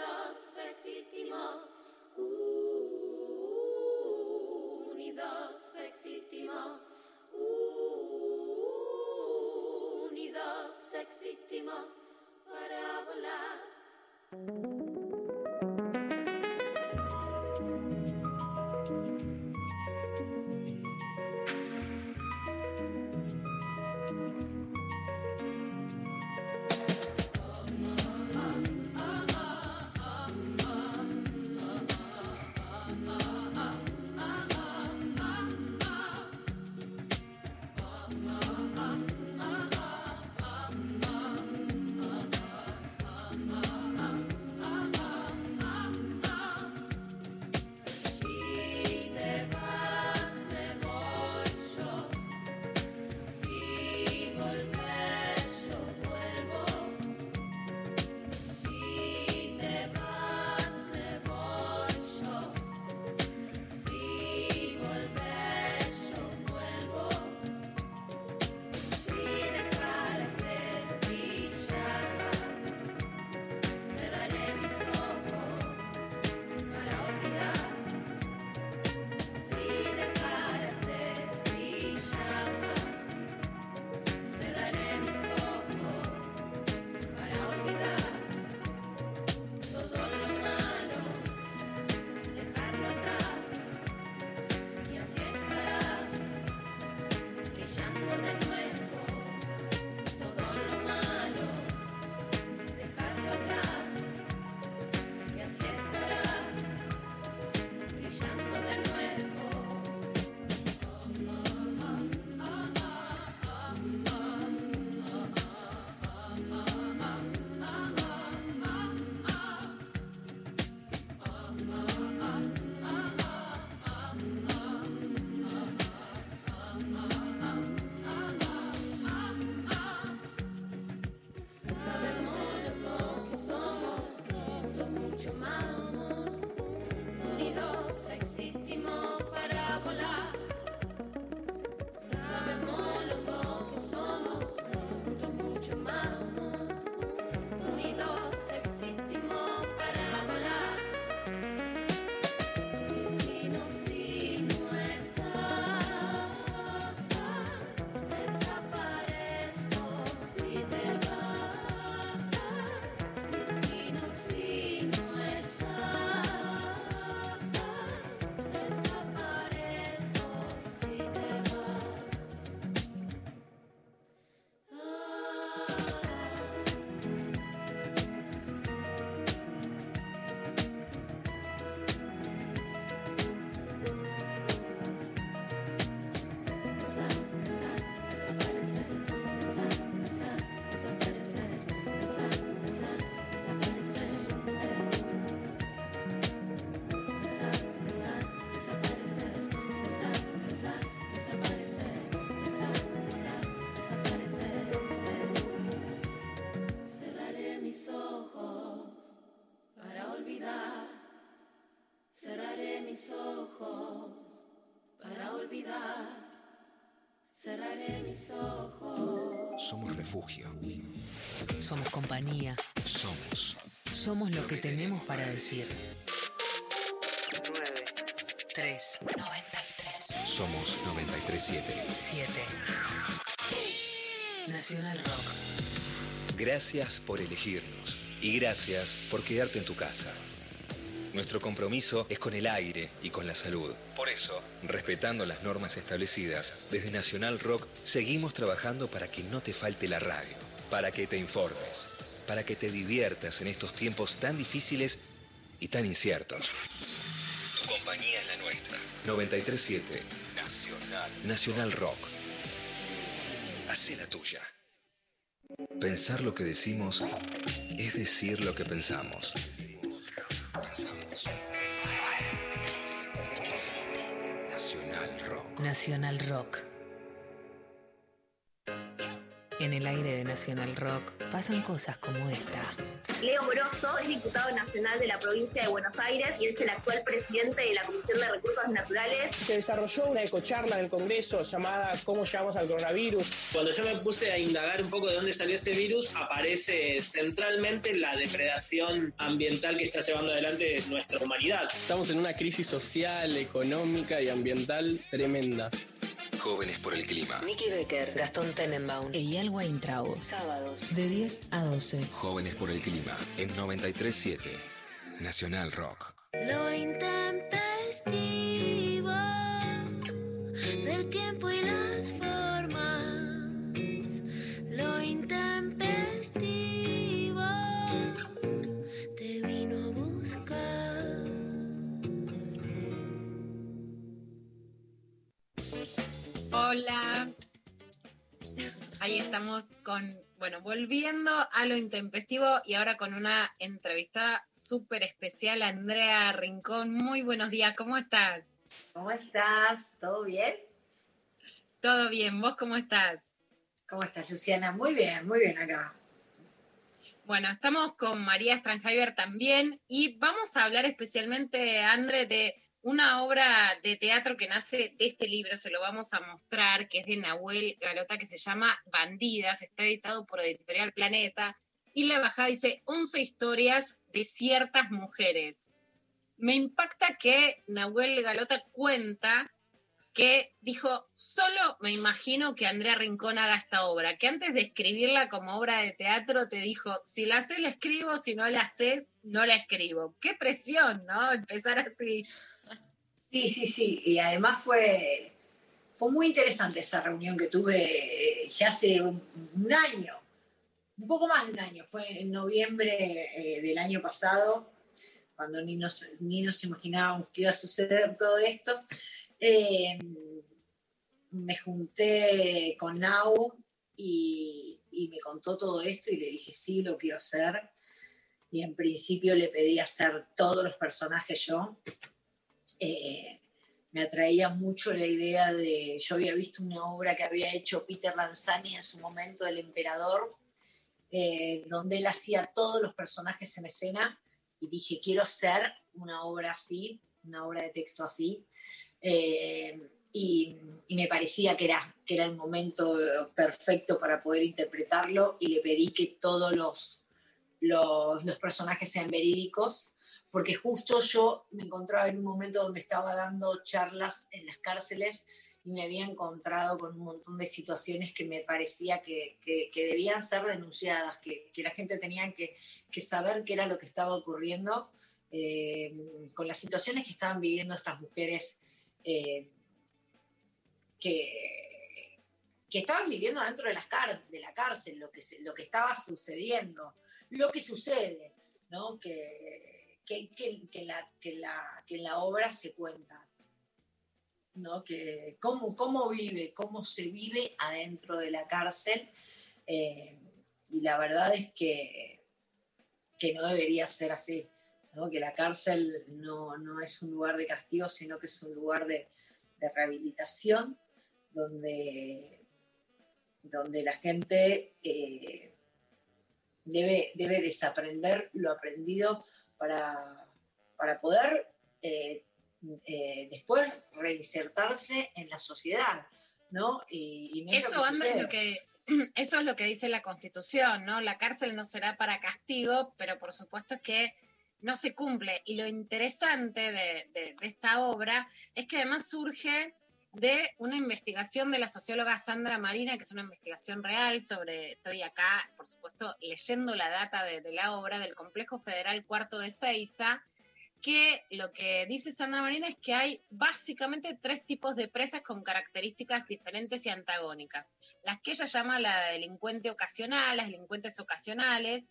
Unidos existimos. Unidos existimos. Unidos existimos para volar. Refugio. Somos compañía. Somos. Somos lo que tenemos para decir. 9, 3, 93, Somos 937. 7. Nacional Rock. Gracias por elegirnos y gracias por quedarte en tu casa. Nuestro compromiso es con el aire y con la salud. Por eso, respetando las normas establecidas, desde Nacional Rock seguimos trabajando para que no te falte la radio, para que te informes, para que te diviertas en estos tiempos tan difíciles y tan inciertos. Tu compañía es la nuestra. 937 Nacional. Nacional Rock. Hacé la tuya. Pensar lo que decimos es decir lo que pensamos. Pensamos. Nacional Rock. Nacional Rock. En el aire de Nacional Rock pasan cosas como esta. Leo Moroso es diputado nacional de la provincia de Buenos Aires y es el actual presidente de la Comisión de Recursos Naturales. Se desarrolló una ecocharla en el Congreso llamada ¿Cómo llegamos al coronavirus? Cuando yo me puse a indagar un poco de dónde salió ese virus, aparece centralmente la depredación ambiental que está llevando adelante nuestra humanidad. Estamos en una crisis social, económica y ambiental tremenda. Jóvenes por el clima. Nicky Becker, Gastón Tenenbaum, Eyal Weintraub. Sábados, de 10 a 12. Jóvenes por el clima. En 937 Nacional Rock. Lo intempestivo del tiempo y las formas. Hola. Ahí estamos con, bueno, volviendo a lo intempestivo y ahora con una entrevista súper especial, Andrea Rincón. Muy buenos días, ¿cómo estás? ¿Cómo estás? ¿Todo bien? Todo bien, ¿vos cómo estás? ¿Cómo estás, Luciana? Muy bien, muy bien acá. Bueno, estamos con María Stranheimer también y vamos a hablar especialmente, André, de una obra de teatro que nace de este libro, se lo vamos a mostrar, que es de Nahuel Galota, que se llama Bandidas, está editado por Editorial Planeta, y la bajada dice 11 historias de ciertas mujeres. Me impacta que Nahuel Galota cuenta que dijo, solo me imagino que Andrea Rincón haga esta obra, que antes de escribirla como obra de teatro te dijo, si la haces la escribo, si no la haces, no la escribo. Qué presión, ¿no? Empezar así. Sí, sí, sí. Y además fue, fue muy interesante esa reunión que tuve eh, ya hace un, año, un poco más de un año. Fue en noviembre eh, del año pasado, cuando ni nos, ni nos imaginábamos que iba a suceder todo esto. Eh, me junté con Nau y, y me contó todo esto y le dije, sí, lo quiero hacer. Y en principio le pedí hacer todos los personajes yo. Eh, me atraía mucho la idea de, yo había visto una obra que había hecho Peter Lanzani en su momento, El Emperador, eh, donde él hacía todos los personajes en escena y dije, quiero hacer una obra así, una obra de texto así. Eh, y, me parecía que era, que era el momento perfecto para poder interpretarlo y le pedí que todos los, los personajes sean verídicos porque justo yo me encontraba en un momento donde estaba dando charlas en las cárceles y me había encontrado con un montón de situaciones que me parecía que, que, debían ser denunciadas, que, que, la gente tenía que, saber qué era lo que estaba ocurriendo eh, con las situaciones que estaban viviendo estas mujeres eh, que, que estaban viviendo dentro de, las de la cárcel, lo que, lo que estaba sucediendo, lo que sucede, ¿no? que, que, que, la, que, la, que la obra se cuenta. ¿no? Que, cómo, cómo vive, cómo se vive adentro de la cárcel. Eh, y la verdad es que, que no debería ser así. ¿no? Que la cárcel no, no, es un lugar de castigo, sino que es un lugar de, de rehabilitación, donde, donde la gente eh, debe, debe desaprender lo aprendido para, para poder eh, eh, después reinsertarse en la sociedad, ¿no? Y, y no es lo Eso, que Andrés, sucede. lo que, [clears throat] eso es lo que dice la Constitución, ¿no? La cárcel no será para castigo, pero por supuesto es que no se cumple. Y lo interesante de, de- de esta obra es que además surge de una investigación de la socióloga Sandra Marina, que es una investigación real sobre, estoy acá, por supuesto, leyendo la data de, la obra del Complejo Federal Cuarto de Seiza, que lo que dice Sandra Marina es que hay básicamente tres tipos de presas con características diferentes y antagónicas. Las que ella llama la delincuente ocasional, las delincuentes ocasionales,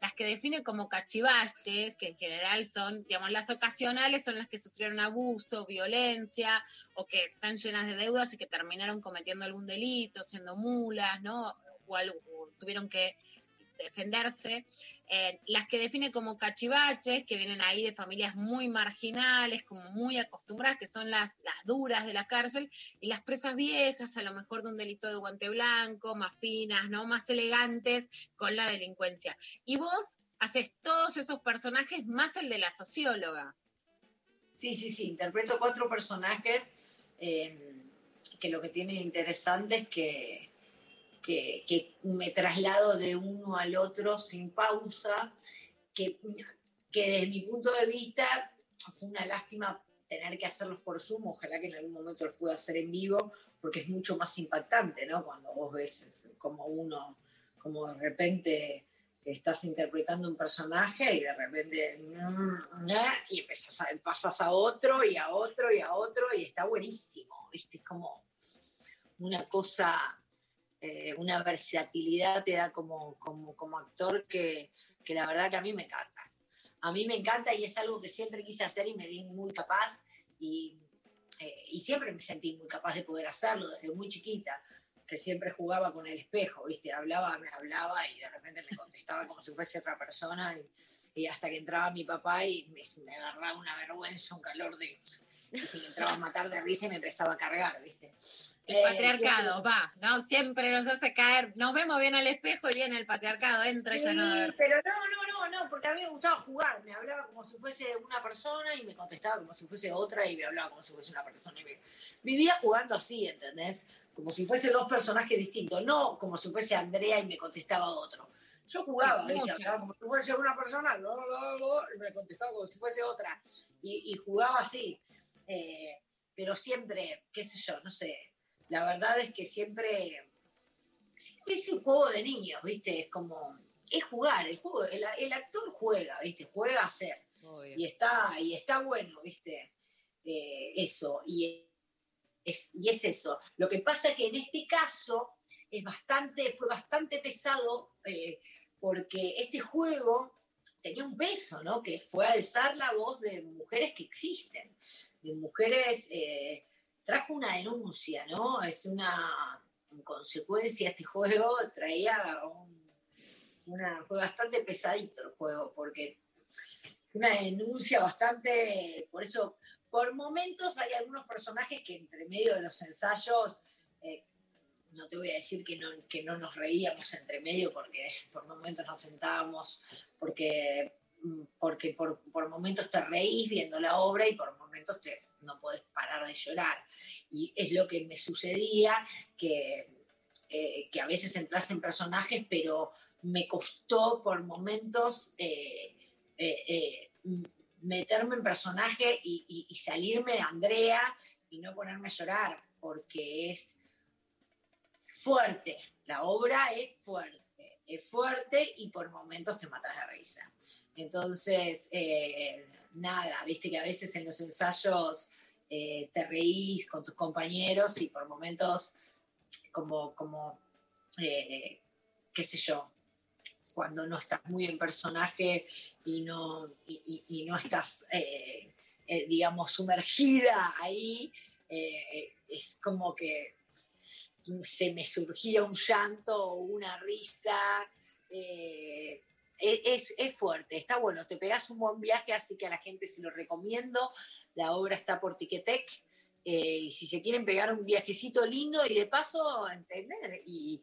las que define como cachivaches, que en general son, digamos, las ocasionales son las que sufrieron abuso, violencia, o que están llenas de deudas y que terminaron cometiendo algún delito, siendo mulas, ¿no? O, algo- o tuvieron que defenderse. Eh, las que define como cachivaches, que vienen ahí de familias muy marginales, como muy acostumbradas, que son las, las duras de la cárcel, y las presas viejas, a lo mejor de un delito de guante blanco, más finas, ¿no? Más elegantes con la delincuencia. Y vos haces todos esos personajes más el de la socióloga. Sí, sí, sí, interpreto cuatro personajes eh, que lo que tiene interesante es que, que, me traslado de uno al otro sin pausa, que, que desde mi punto de vista fue una lástima tener que hacerlos por Zoom, ojalá que en algún momento los pueda hacer en vivo, porque es mucho más impactante, ¿no? Cuando vos ves como uno, como de repente estás interpretando un personaje y de repente mm, nah, y pasas a otro y a otro y a otro y está buenísimo, ¿viste? Es como una cosa, eh, una versatilidad te da como, como, actor que, que la verdad que a mí me encanta. A mí me encanta y es algo que siempre quise hacer y me vi muy capaz y, eh, y siempre me sentí muy capaz de poder hacerlo desde muy chiquita que siempre jugaba con el espejo, ¿viste? Hablaba, me hablaba y de repente me contestaba como si fuese otra persona y, hasta que entraba mi papá y me, me agarraba una vergüenza, un calor de... Y se me entraba a matar de risa y me empezaba a cargar, ¿viste? El Eh, patriarcado, siempre- va, ¿no? Siempre nos hace caer, nos vemos bien al espejo y viene el patriarcado, entra Sí, ya no pero no, no, no, no, porque a mí me gustaba jugar, me hablaba como si fuese una persona y me contestaba como si fuese otra y me hablaba como si fuese una persona. Y me- Vivía jugando así, ¿entendés? Como si fuese dos personajes distintos, no como si fuese Andrea y me contestaba otro. Yo jugaba, ¿viste? Hablaba como si fuese una persona, no, no, no, y me contestaba como si fuese otra. Y, y jugaba así. Eh, pero siempre, qué sé yo, no sé. La verdad es que siempre siempre es un juego de niños, ¿viste? Es como, es jugar, el juego, el, el actor juega, ¿viste? Juega a ser. Y está, y está bueno, ¿viste? Eh, eso, y es, y es eso. Lo que pasa que en este caso es bastante, fue bastante pesado eh, porque este juego tenía un peso, ¿no? Que fue alzar la voz de mujeres que existen, de mujeres, eh, trajo una denuncia, ¿no? Es una en consecuencia este juego traía un- fue bastante pesadito el juego, porque una denuncia bastante, por eso, por momentos hay algunos personajes que entre medio de los ensayos, eh, no te voy a decir que no, que no nos reíamos entre medio, porque por momentos nos sentábamos, porque, porque por, por momentos te reís viendo la obra y por momentos te, no podés parar de llorar. Y es lo que me sucedía, que, eh, que a veces entras en personajes, pero me costó por momentos eh, eh, meterme en personaje y- y salirme de Andrea y no ponerme a llorar, porque es fuerte. La obra es fuerte, es fuerte y por momentos te matas de risa. Entonces, eh, nada, viste que a veces en los ensayos eh, te reís con tus compañeros y por momentos como, como eh, qué sé yo, cuando no estás muy en personaje y no, y, no estás, digamos, sumergida ahí, es como que se me surgía un llanto o una risa. Es, es- es fuerte, está bueno, te pegas un buen viaje, así que a la gente se lo recomiendo. La obra está por Ticketek. eh, y si se quieren pegar un viajecito lindo y de paso entender, y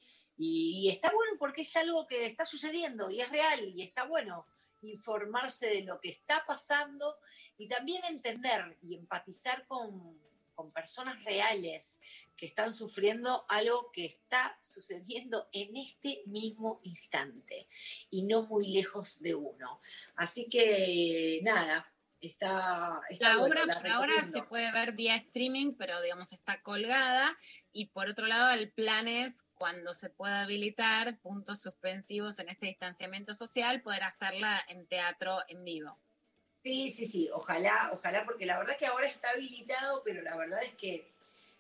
está bueno porque es algo que está sucediendo y es real y está bueno. informarse de lo que está pasando y también entender y empatizar con, con personas reales que están sufriendo algo que está sucediendo en este mismo instante y no muy lejos de uno. Así que nada, está... está La bueno, obra la por ahora se puede ver vía streaming, pero digamos está colgada. Y por otro lado, el plan es cuando se pueda habilitar puntos suspensivos en este distanciamiento social, poder hacerla en teatro en vivo. Sí, sí, sí, ojalá, ojalá, porque la verdad que ahora está habilitado, pero la verdad es que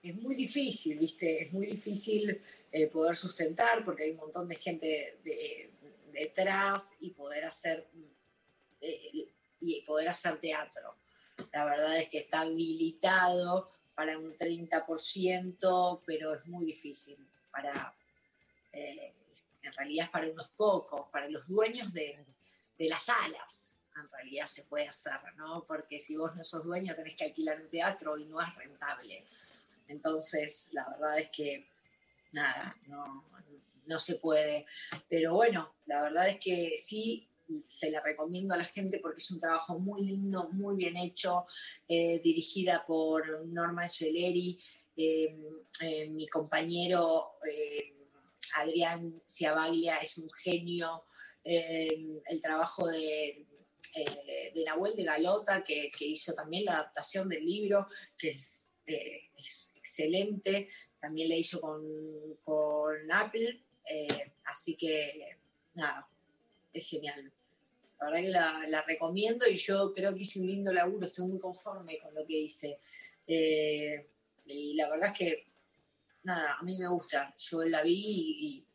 es muy difícil, ¿viste? Es muy difícil eh, poder sustentar porque hay un montón de gente de- detrás y poder hacer eh, y poder hacer teatro. La verdad es que está habilitado para un 30%, pero es muy difícil para, eh, en realidad es para unos pocos, para los dueños de, de las salas en realidad se puede hacer, ¿no? Porque si vos no sos dueño tenés que alquilar un teatro y no es rentable. Entonces, la verdad es que, nada, no, no se puede. Pero bueno, la verdad es que sí, se la recomiendo a la gente porque es un trabajo muy lindo, muy bien hecho, eh, dirigida por Norman Celeri, eh, eh, mi compañero Adrián Ciabaglia es un genio, el trabajo de, eh, de Nahuel de Galota, que, que hizo también la adaptación del libro, que es, eh, excelente, también la hizo con, con Apple, eh, así que nada, es genial. La verdad que la, recomiendo y yo creo que hice un lindo laburo, estoy muy conforme con lo que hice. Y la verdad es que, nada, a mí me gusta, yo la vi y-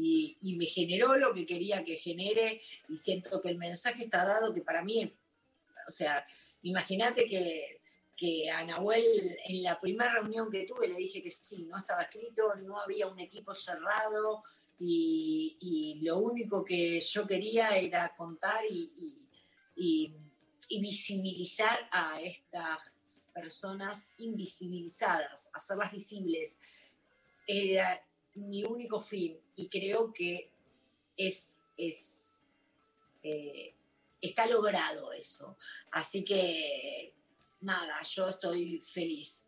y me generó lo que quería que genere y siento que el mensaje está dado que para mí, o sea, imagínate que, que a Nahuel en la primera reunión que tuve le dije que sí, no estaba escrito, no había un equipo cerrado y, lo único que yo quería era contar y- y visibilizar a estas personas invisibilizadas, hacerlas visibles. Era mi único fin y creo que es, es eh, está logrado eso. Así que nada, yo estoy feliz.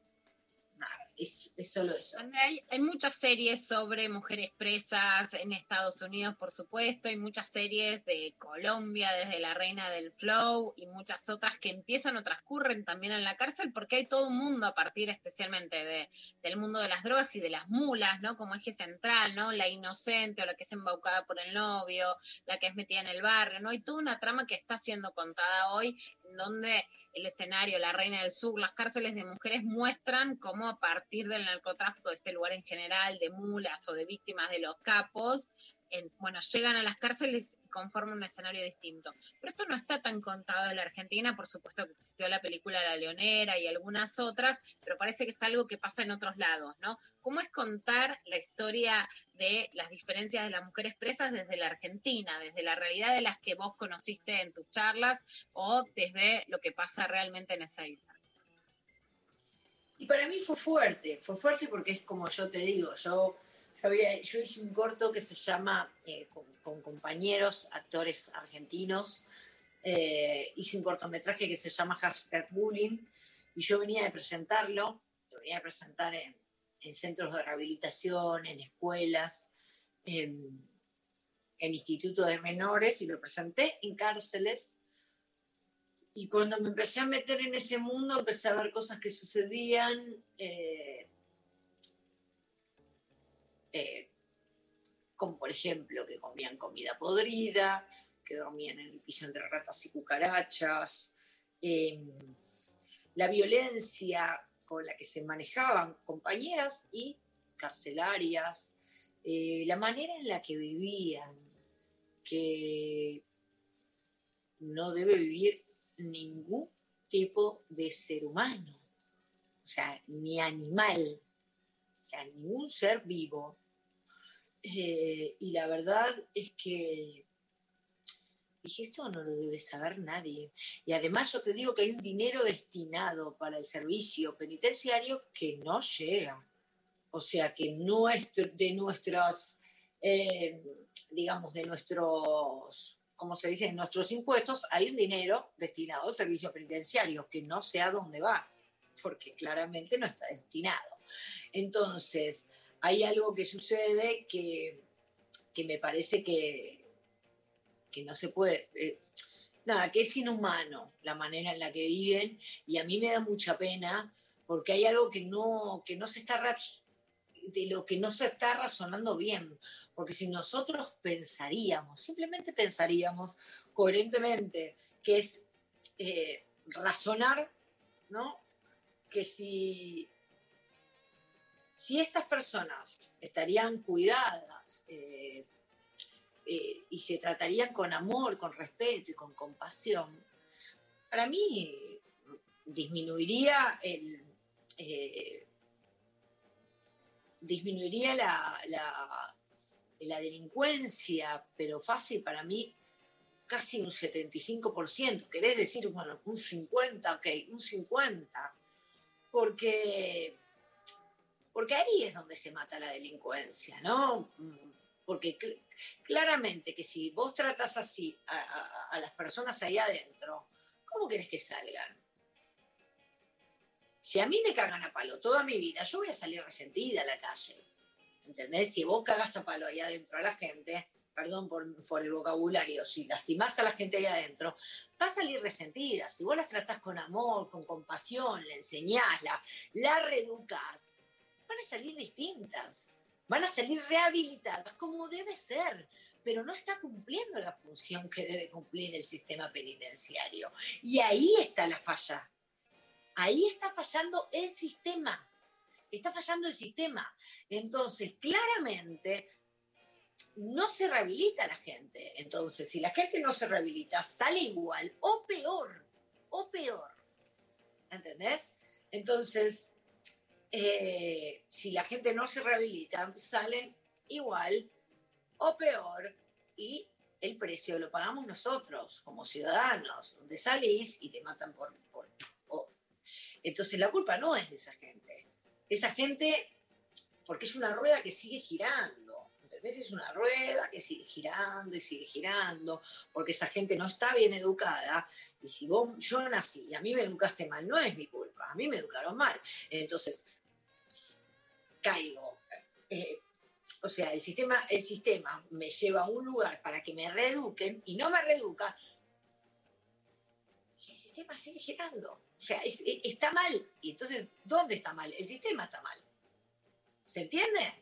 Es, es solo eso. Hay, hay muchas series sobre mujeres presas en Estados Unidos, por supuesto, hay muchas series de Colombia, desde La Reina del Flow, y muchas otras que empiezan o transcurren también en la cárcel, porque hay todo un mundo a partir especialmente de, del mundo de las drogas y de las mulas, ¿no? Como eje central, ¿no? La inocente o la que es embaucada por el novio, la que es metida en el barrio, ¿no? Hay toda una trama que está siendo contada hoy, donde el escenario, la Reina del Sur, las cárceles de mujeres muestran cómo a partir del narcotráfico de este lugar en general, de mulas o de víctimas de los capos, en- bueno, llegan a las cárceles y conforman un escenario distinto. Pero esto no está tan contado en la Argentina, por supuesto que existió la película La Leonera y algunas otras, pero parece que es algo que pasa en otros lados, ¿no? ¿Cómo es contar la historia de las diferencias de las mujeres presas desde la Argentina, desde la realidad de las que vos conociste en tus charlas o desde lo que pasa realmente en Ezeiza? Y para mí fue fuerte, fue fuerte porque es como yo te digo, yo, yo, hice un corto que se llama, eh, con, compañeros, actores argentinos, eh, hice un cortometraje que se llama Hashtag Bullying, y yo venía de presentarlo, lo venía a presentar en, en centros de rehabilitación, en escuelas, en, en institutos de menores, y lo presenté en cárceles, y cuando me empecé a meter en ese mundo, empecé a ver cosas que sucedían. eh, eh, como por ejemplo que comían comida podrida, que dormían en el piso entre ratas y cucarachas, eh, la violencia con la que se manejaban compañeras y carcelarias, eh, la manera en la que vivían, que no debe vivir ningún tipo de ser humano, o sea, ni animal, o sea, ningún ser vivo. Eh, y la verdad es que dije, esto no lo debe saber nadie. Y además yo te digo que hay un dinero destinado para el servicio penitenciario que no llega. O sea, que nuestro, de nuestras, eh, digamos, de nuestros como se dice, nuestros impuestos hay un dinero destinado a servicios penitenciarios, que no sé a dónde va, porque claramente no está destinado. Entonces, hay algo que sucede que, que me parece que, que no se puede... eh, nada, que es inhumano la manera en la que viven y a mí me da mucha pena porque hay algo que no, que no se está de lo que no se está razonando bien. Porque si nosotros pensaríamos, simplemente pensaríamos coherentemente, que es eh, razonar, ¿no? Que si, si estas personas estarían cuidadas eh, eh, y se tratarían con amor, con respeto y con compasión, para mí disminuiría el, eh, disminuiría la, la- la delincuencia, pero fácil para mí casi un 75%, querés decir, bueno, un 50, ok, un 50, porque, porque ahí es donde se mata la delincuencia, ¿no? Mm, Porque cl- claramente que si vos tratas así a las personas ahí adentro, ¿cómo querés que salgan? Si a mí me cagan a palo toda mi vida, yo voy a salir resentida a la calle. ¿Entendés? Si vos cagas a palo ahí adentro a la gente, perdón por, por el vocabulario, si lastimás a la gente ahí adentro, va a salir resentida. Si vos las tratás con amor, con compasión, le enseñás, la, la reeducás, van a salir distintas. Van a salir rehabilitadas como debe ser, pero no está cumpliendo la función que debe cumplir el sistema penitenciario. Y ahí está la falla. Ahí está fallando el sistema. Está fallando el sistema. Entonces, claramente, no se rehabilita la gente. Entonces, si la gente no se rehabilita, sale igual o peor, o peor. ¿Entendés? Entonces, eh, si la gente no se rehabilita, salen igual o peor y el precio lo pagamos nosotros como ciudadanos, donde salís y te matan por... por- o- Entonces la culpa no es de esa gente. Esa gente, porque es una rueda que sigue girando, ¿entendés? Es una rueda que sigue girando y sigue girando, porque esa gente no está bien educada. Y si vos, yo nací y a mí me educaste mal, no es mi culpa, a mí me educaron mal. Entonces, caigo. Eh, o sea, el sistema, el sistema me lleva a un lugar para que me reeduquen y no me reeduca. Y el sistema sigue girando. O sea, es- es- está mal. Y entonces, ¿dónde está mal? El sistema está mal. ¿Se entiende?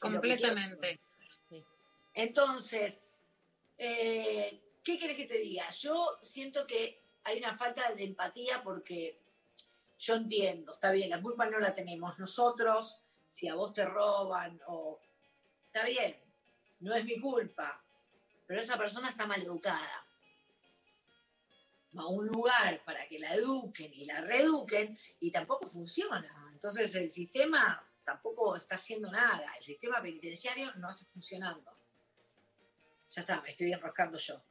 Completamente. entonces, eh, ¿qué querés que te diga? Yo siento que hay una falta de empatía porque yo entiendo, está bien, la culpa no la tenemos nosotros, si a vos te roban o... Está bien, no es mi culpa, pero esa persona está mal educada. Va a un lugar para que la eduquen y la reeduquen y tampoco funciona. Entonces el sistema tampoco está haciendo nada, el sistema penitenciario no está funcionando. Ya está, me estoy enroscando yo.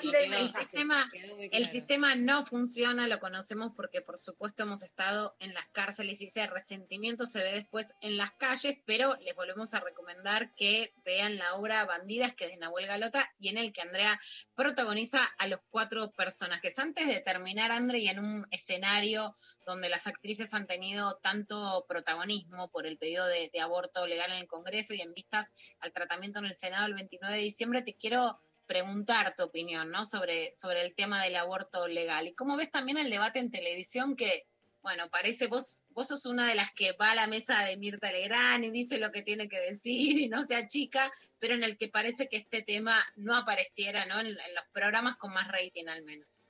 Tiré el mensaje. sistema, el sistema no funciona, lo conocemos porque por supuesto hemos estado en las cárceles y ese resentimiento se ve después en las calles, pero les volvemos a recomendar que vean la obra Bandidas, que es de Nahuel Galota, y en el que Andrea protagoniza a los cuatro personajes. Antes de terminar, Andrea, y en un escenario donde las actrices han tenido tanto protagonismo por el pedido de, de aborto legal en el Congreso y en vistas al tratamiento en el Senado el 29 de diciembre, te quiero preguntar tu opinión, ¿no? Sobre, sobre el tema del aborto legal. Y cómo ves también el debate en televisión que, bueno, parece vos, vos sos una de las que va a la mesa de Mirta Legrand y dice lo que tiene que decir y no sea chica, pero en el que parece que este tema no apareciera, ¿no? En, los programas con más rating al menos.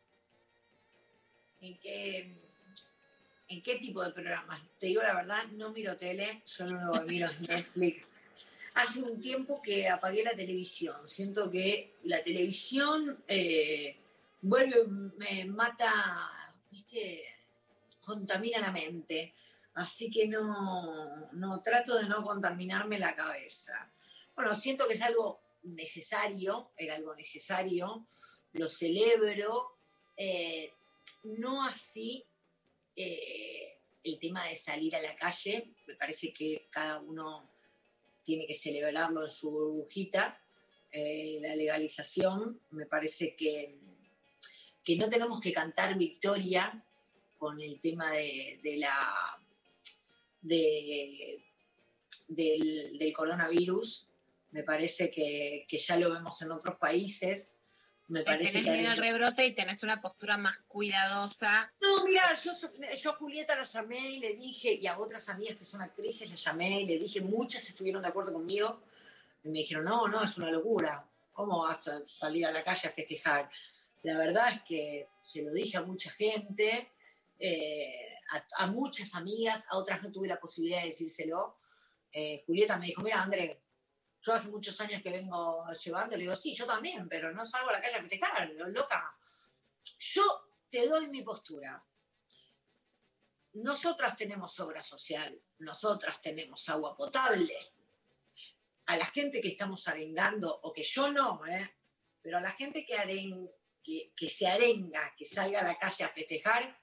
¿En qué, ¿En qué tipo de programas? Te digo la verdad, no miro tele, yo no lo miro Netflix. Hace un tiempo que apagué la televisión. Siento que la televisión eh, vuelve, me mata. Contamina la mente. Así que no, no trato de no contaminarme la cabeza. Bueno, siento que es algo necesario, era algo necesario, lo celebro. eh, no así eh, el tema de salir a la calle, me parece que cada uno tiene que celebrarlo en su burbujita, eh, la legalización. Me parece que, que no tenemos que cantar victoria con el tema de, la de, del, coronavirus. Me parece que ya lo vemos en otros países. Me parece tenés que miedo al rebrote y tenés una postura más cuidadosa. No, mira, yo, a Julieta la llamé y le dije, y a otras amigas que son actrices les llamé y le dije, muchas estuvieron de acuerdo conmigo. Y me dijeron, no, no, es una locura. ¿Cómo vas a salir a la calle a festejar? La verdad es que se lo dije a mucha gente, eh, a, a muchas amigas, a otras no tuve la posibilidad de decírselo. Eh, Julieta me dijo, mira, André, yo hace muchos años que vengo llevando, le digo, sí, yo también, pero no salgo a la calle a festejar, lo- loca. Yo te doy mi postura. Nosotras tenemos obra social, nosotras tenemos agua potable. A la gente que estamos arengando, o que yo no, ¿eh? pero a la gente que, aren- que, que se arenga, que salga a la calle a festejar,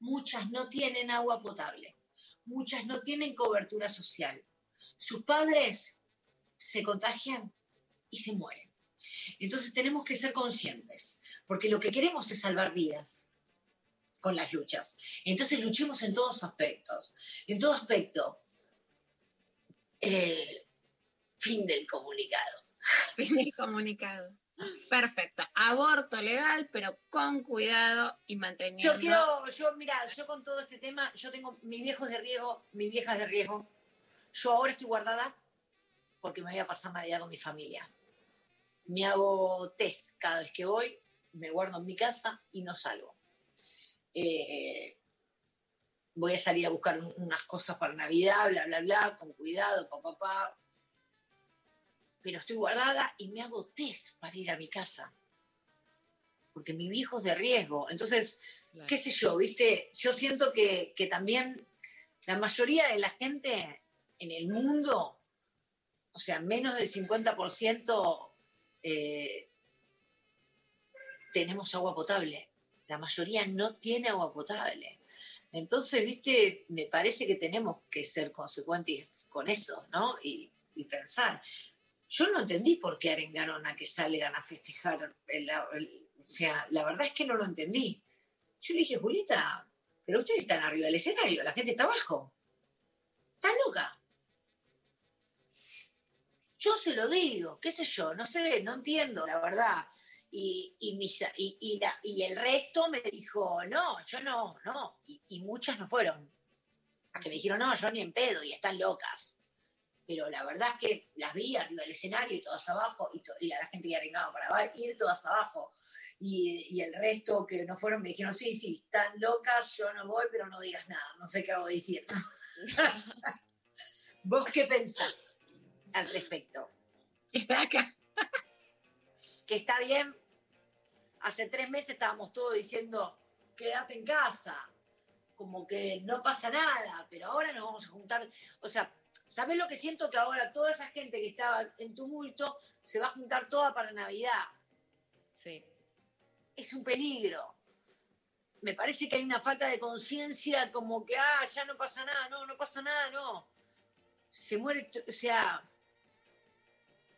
muchas no tienen agua potable, muchas no tienen cobertura social. Sus padres se contagian y se mueren. Entonces tenemos que ser conscientes, porque lo que queremos es salvar vidas con las luchas. Entonces luchemos en todos aspectos. En todo aspecto. Eh, fin del comunicado. [laughs] Fin del comunicado. Perfecto. Aborto legal, pero con cuidado y manteniendo. Yo quiero, yo, mira, yo con todo este tema, yo tengo mis viejos de riesgo, mis viejas de riesgo. Yo ahora estoy guardada porque me voy a pasar Navidad con mi familia. Me hago test cada vez que voy, me guardo en mi casa y no salgo. Eh, voy a salir a buscar un- unas cosas para Navidad, bla, bla, bla, con cuidado, papá, papá. Pero estoy guardada y me hago test para ir a mi casa. Porque mi viejo es de riesgo. Entonces, qué sé yo, viste, yo siento que, que también la mayoría de la gente en el mundo, o sea, menos del 50% eh, tenemos agua potable. La mayoría no tiene agua potable. Entonces, viste, me parece que tenemos que ser consecuentes con eso, ¿no? Y, pensar. Yo no entendí por qué arengaron a que salgan a festejar. el- el- o sea, la verdad es que no lo entendí. Yo le dije, Julieta, pero ustedes están arriba del escenario, la gente está abajo. ¿Estás loca? Yo se lo digo, qué sé yo, no sé, no entiendo, la verdad. Y, y, y, y la- y el resto me dijo, no, yo no, no. Y, muchas no fueron. Las que me dijeron, no, yo ni en pedo, y están locas. Pero la verdad es que las vi arriba del escenario y todas abajo, y, a la gente que arengaba para ir todas abajo. Y, y el resto que no fueron me dijeron, sí, sí, están locas, yo no voy, pero no digas nada, no sé qué hago diciendo. [laughs] ¿Vos qué pensás al respecto? que está bien. Hace tres meses estábamos todos diciendo, quédate en casa, como que no pasa nada, pero ahora nos vamos a juntar. O sea, ¿sabés lo que siento? Que ahora toda esa gente que estaba en tumulto se va a juntar toda para Navidad. Sí. Es un peligro. Me parece que hay una falta de conciencia como que, ah, ya no pasa nada, no, no pasa nada, no. Se muere, o sea,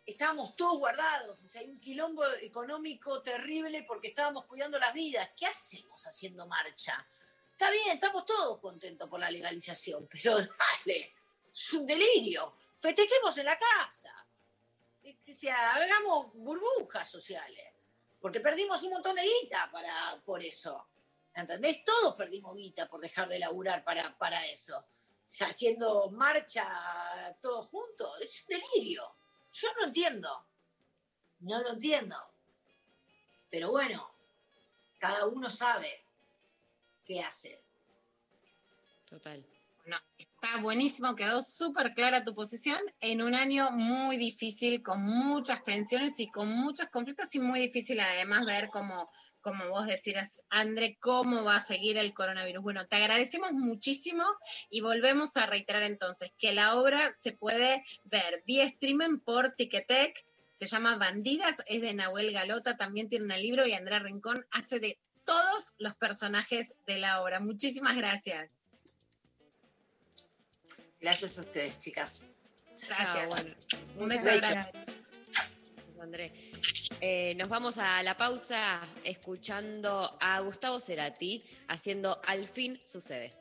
estábamos todos guardados, o sea, hay un quilombo económico terrible porque estábamos cuidando las vidas. ¿Qué hacemos haciendo marcha? Está bien, estamos todos contentos por la legalización, pero [laughs] dale, es un delirio. Festejemos en la casa. O sea, hagamos burbujas sociales, porque perdimos un montón de guita para, por eso. ¿Entendés? Todos perdimos guita por dejar de laburar para, para eso. O haciendo marcha todos juntos, es un delirio. Yo no entiendo. No lo entiendo. Pero bueno, cada uno sabe qué hace. Total. No, está buenísimo, quedó súper clara tu posición en un año muy difícil, con muchas tensiones y con muchos conflictos y muy difícil además ver cómo, como vos decías, André, cómo va a seguir el coronavirus. Bueno, te agradecemos muchísimo y volvemos a reiterar entonces que la obra se puede ver vía streaming por Ticketek, se llama Bandidas, es de Nahuel Galota, también tiene un libro y Andrea Rincón hace de todos los personajes de la obra. Muchísimas gracias. Gracias a ustedes, chicas. Gracias. bueno. Un beso Beso. grande. André. Eh, nos vamos a la pausa escuchando a Gustavo Cerati haciendo Al fin sucede.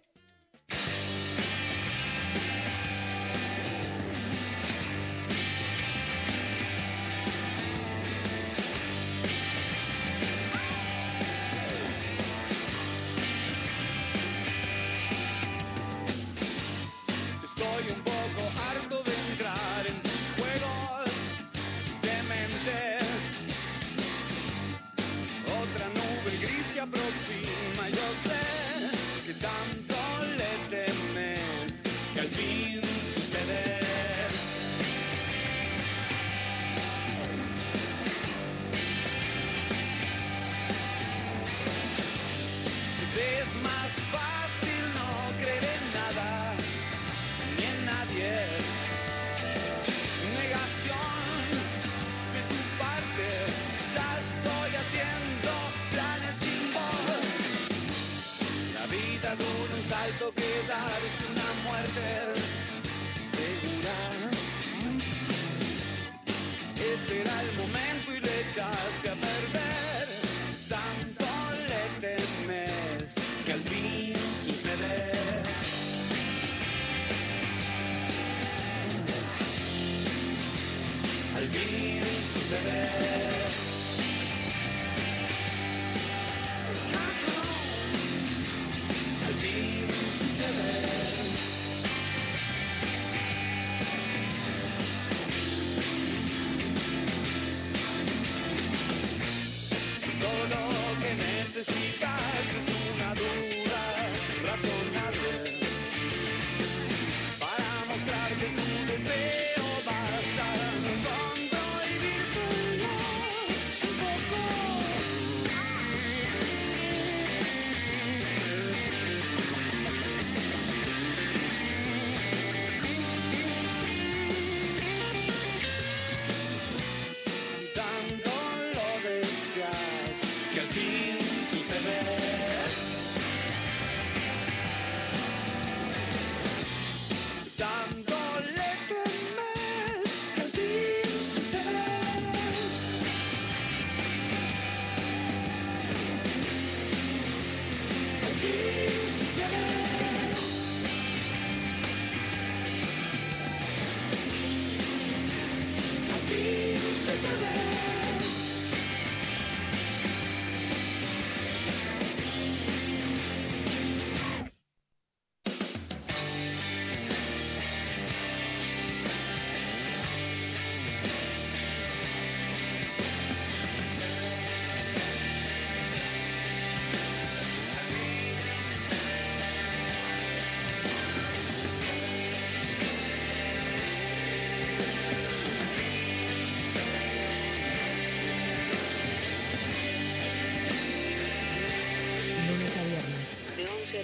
12 a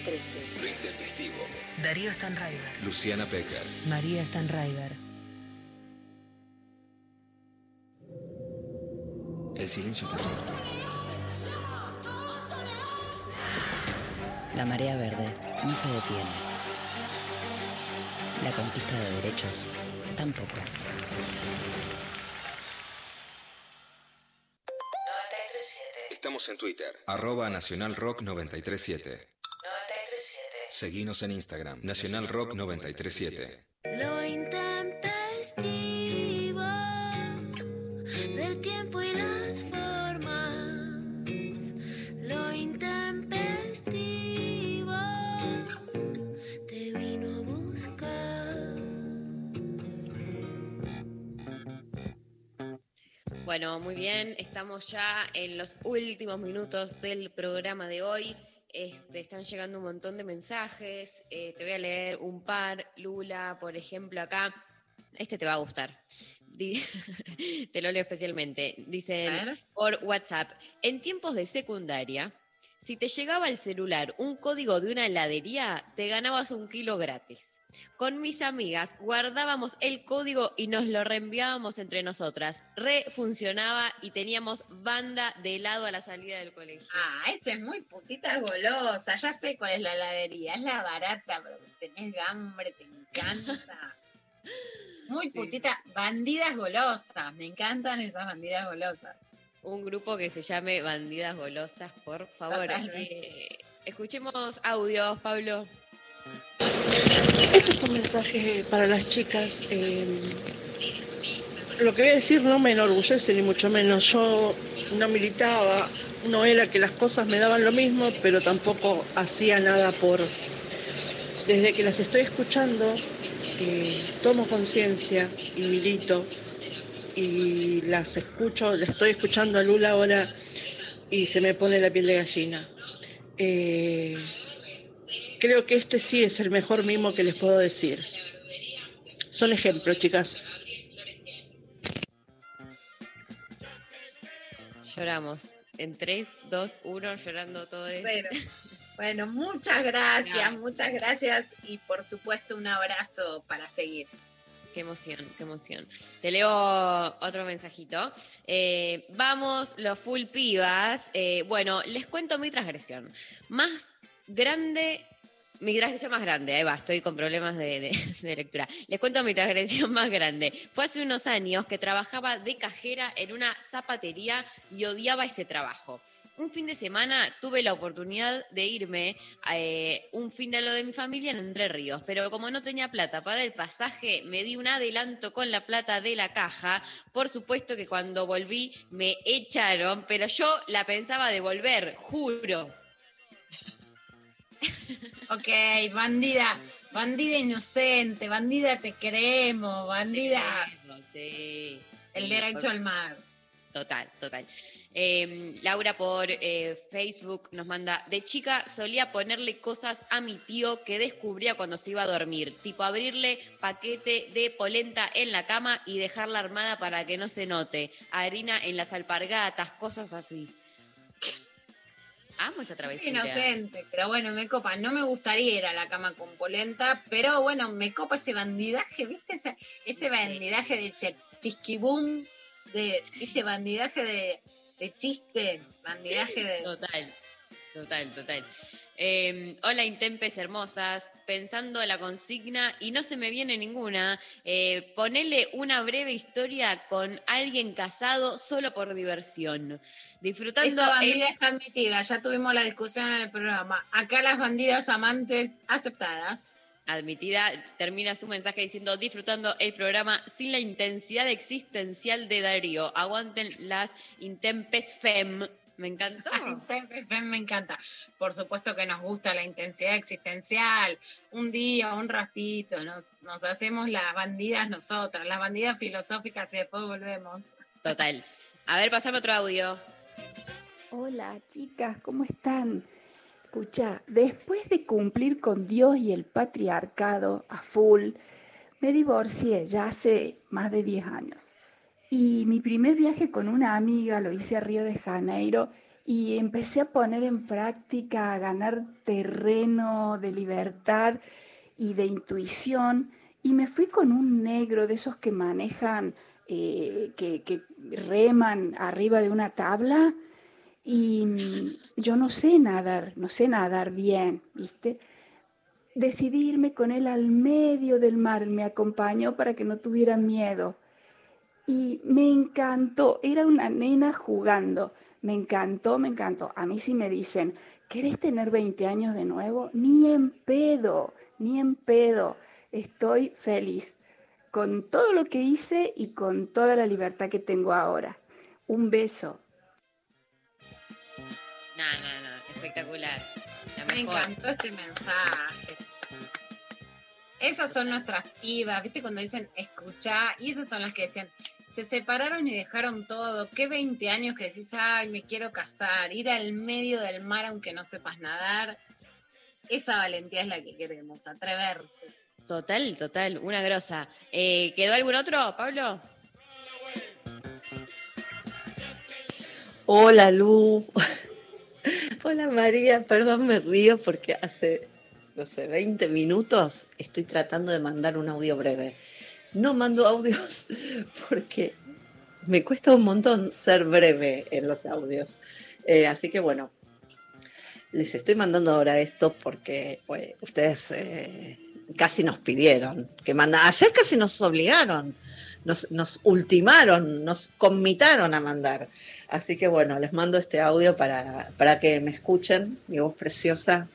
Lo intempestivo. Darío Stanraiver. Luciana Pecker. María Stanraiver. El silencio está todo. La marea verde no se detiene. La conquista de derechos tampoco. Estamos en Twitter, @nationalrock937. Seguinos en Instagram. Nacional Rock 937. Lo intempestivo del tiempo y las formas. Lo intempestivo te vino a buscar. Bueno, muy bien, estamos ya en los últimos minutos del programa de hoy. Este, están llegando un montón de mensajes. eh, te voy a leer un par. Lula, por ejemplo, acá. Este te va a gustar. [laughs] Te lo leo especialmente. Dicen por WhatsApp. En tiempos de secundaria, si te llegaba al celular un código de una heladería, te ganabas un kilo gratis. Con mis amigas guardábamos el código y nos lo reenviábamos entre nosotras. Re funcionaba y teníamos banda de helado a la salida del colegio. Ah, esa es muy putita golosa. Ya sé cuál es la heladería. Es la barata, pero tenés hambre, te encanta. [laughs] Muy putita, bandidas golosas, me encantan esas bandidas golosas. Un grupo que se llame Bandidas Golosas, por favor. Eh, escuchemos audios, Pablo. Este es un mensaje para las chicas. eh, lo que voy a decir no me enorgullece ni mucho menos. Yo no militaba, no era que las cosas me daban lo mismo, pero tampoco hacía nada por... Desde que las estoy escuchando, eh, tomo conciencia y milito y las escucho, le estoy escuchando a Lula ahora y se me pone la piel de gallina. Eh, creo que este sí es el mejor mimo que les puedo decir. Son ejemplos, chicas. Lloramos. En 3, 2, 1, llorando todo esto. Bueno, bueno, muchas gracias, muchas gracias y por supuesto un abrazo para seguir. Qué emoción, qué emoción. Te leo otro mensajito. Eh, vamos, los full pibas. Eh, bueno, les cuento mi transgresión. Más grande, mi transgresión más grande, ahí va, estoy con problemas de, [laughs] de- lectura. Les cuento mi transgresión más grande. Fue hace unos años que trabajaba de cajera en una zapatería y odiaba ese trabajo. Un fin de semana tuve la oportunidad de irme eh, un fin de lo de mi familia en Entre Ríos, pero como no tenía plata para el pasaje, me di un adelanto con la plata de la caja. Por supuesto que cuando volví me echaron, pero yo la pensaba devolver, juro. Ok, bandida, bandida inocente, bandida te queremos, bandida. Sí. El sí, derecho por- al mar. Total, total. Eh, Laura por eh, Facebook nos manda, de chica solía ponerle cosas a mi tío que descubría cuando se iba a dormir, tipo abrirle paquete de polenta en la cama y dejarla armada para que no se note, harina en las alpargatas, cosas así. Amo esa travesura. inocente, pero bueno, me copa. No me gustaría ir a la cama con polenta, pero bueno, me copa ese bandidaje, ¿viste? Ese, ese bandidaje de che- chisquibum, de, ¿viste? Bandidaje de, de chiste, bandidaje de... Total, total, total. Eh, hola, Intempes hermosas. Pensando la consigna y no se me viene ninguna. Eh, ponele una breve historia con alguien casado solo por diversión. Disfrutando. Esa bandida el- está admitida, ya tuvimos la discusión en el programa. Acá las bandidas amantes aceptadas. Admitida, termina su mensaje diciendo disfrutando el programa sin la intensidad existencial de Darío. Aguanten las Intempes Fem. Me encantó. Me encanta. Por supuesto que nos gusta la intensidad existencial. Un día, un ratito, nos, nos hacemos las bandidas nosotras, las bandidas filosóficas y después volvemos. Total. A ver, pasame otro audio. Hola chicas, ¿cómo están? Escucha, después de cumplir con Dios y el patriarcado a full, me divorcié ya hace más de 10 años. Y mi primer viaje con una amiga lo hice a Río de Janeiro y empecé a poner en práctica, a ganar terreno de libertad y de intuición. Y me fui con un negro de esos que manejan, eh, que, que reman arriba de una tabla. Y mm, yo no sé nadar, no sé nadar bien, ¿viste? Decidí irme con él al medio del mar, me acompañó para que no tuviera miedo. Y me encantó, era una nena jugando, me encantó, me encantó. A mí sí me dicen, ¿querés tener 20 años de nuevo? Ni en pedo, ni en pedo. Estoy feliz con todo lo que hice y con toda la libertad que tengo ahora. Un beso. No, no, no, espectacular. La Me mejor. encantó este mensaje. Esas son nuestras pibas, ¿viste? Cuando dicen escuchá, y esas son las que decían, se separaron y dejaron todo. ¿Qué 20 años que decís, ay, me quiero casar, ir al medio del mar aunque no sepas nadar? Esa valentía es la que queremos, atreverse. Total, total, una grosa. Eh, ¿Quedó algún otro, Pablo? Hola Lu. [laughs] Hola María, perdón, me río porque hace, no sé, 20 minutos estoy tratando de mandar un audio breve. No mando audios [laughs] porque me cuesta un montón ser breve en los audios. Eh, así que bueno, les estoy mandando ahora esto porque pues, ustedes eh, casi nos pidieron que mandara. Ayer casi nos obligaron, nos, nos ultimaron, nos conmitaron a mandar. Así que bueno, les mando este audio para, para que me escuchen, mi voz preciosa.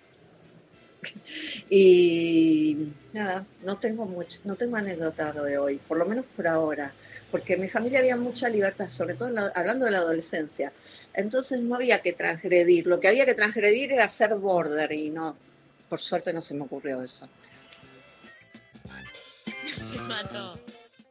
[laughs] Y nada, no tengo mucho, no tengo anécdota de hoy, por lo menos por ahora, porque en mi familia había mucha libertad, sobre todo la- hablando de la adolescencia. Entonces no había que transgredir, lo que había que transgredir era ser border y no, por suerte no se me ocurrió eso. [laughs] Mató.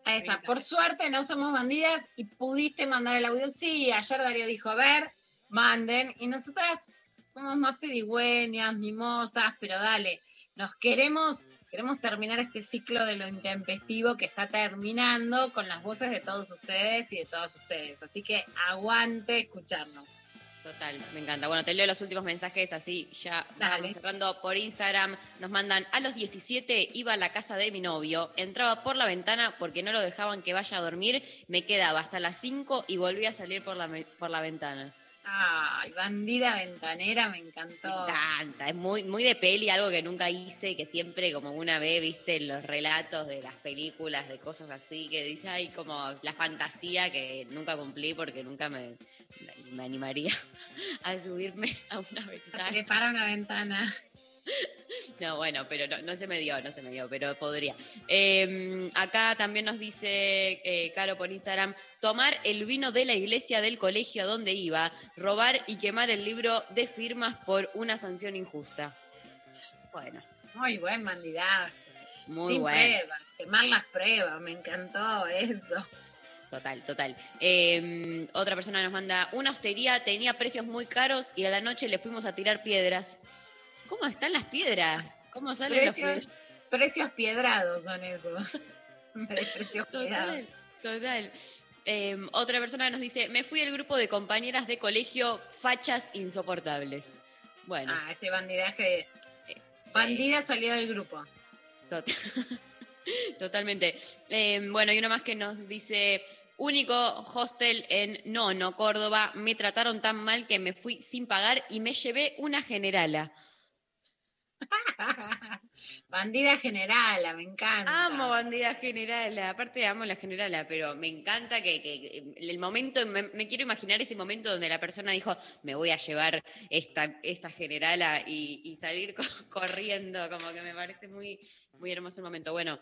Ahí está. Por suerte no somos bandidas y pudiste mandar el audio. Sí, ayer Darío dijo, a ver, manden. Y nosotras somos más pedigüeñas, mimosas, pero dale, nos queremos, queremos terminar este ciclo de lo intempestivo que está terminando con las voces de todos ustedes y de todas ustedes. Así que aguante escucharnos. Total, me encanta. Bueno, te leo los últimos mensajes, así ya Dale. vamos cerrando por Instagram. Nos mandan, a los 17 iba a la casa de mi novio, entraba por la ventana porque no lo dejaban que vaya a dormir, me quedaba hasta las 5 y volví a salir por la, por la ventana. Ay, bandida ventanera, me encantó. Me encanta, es muy, muy de peli, algo que nunca hice, que siempre como una vez, viste, en los relatos de las películas, de cosas así, que dice, ay, como la fantasía que nunca cumplí porque nunca me, me animaría [laughs] a subirme a una ventana. Prepara una ventana. [laughs] No, bueno, pero no, no se me dio, no se me dio, pero podría. Eh, acá también nos dice eh, Caro por Instagram, tomar el vino de la iglesia del colegio a donde iba, robar y quemar el libro de firmas por una sanción injusta. Bueno, Muy buen bandidaje. muy Sin bueno. pruebas, quemar las pruebas, me encantó eso. Total, total. Eh, otra persona nos manda, una hostería tenía precios muy caros y a la noche le fuimos a tirar piedras. ¿Cómo están las piedras? ¿Cómo salen los Precios, piedras? precios piedrados son esos. [laughs] Precios. Total, total. Eh, otra persona nos dice, me fui al grupo de compañeras de colegio fachas insoportables. Bueno, Ah, ese bandidaje. Bandida salió del grupo. tot- [laughs] totalmente. Eh, bueno, y uno más que nos dice, único hostel en Nono, Córdoba, me trataron tan mal que me fui sin pagar y me llevé una generala. [laughs] Bandida generala, me encanta. Amo bandida generala, aparte amo la generala, pero me encanta que, el momento, me, quiero imaginar ese momento donde la persona dijo, me voy a llevar esta, esta generala y, salir co- [laughs] corriendo, como que me parece muy, muy hermoso el momento. Bueno,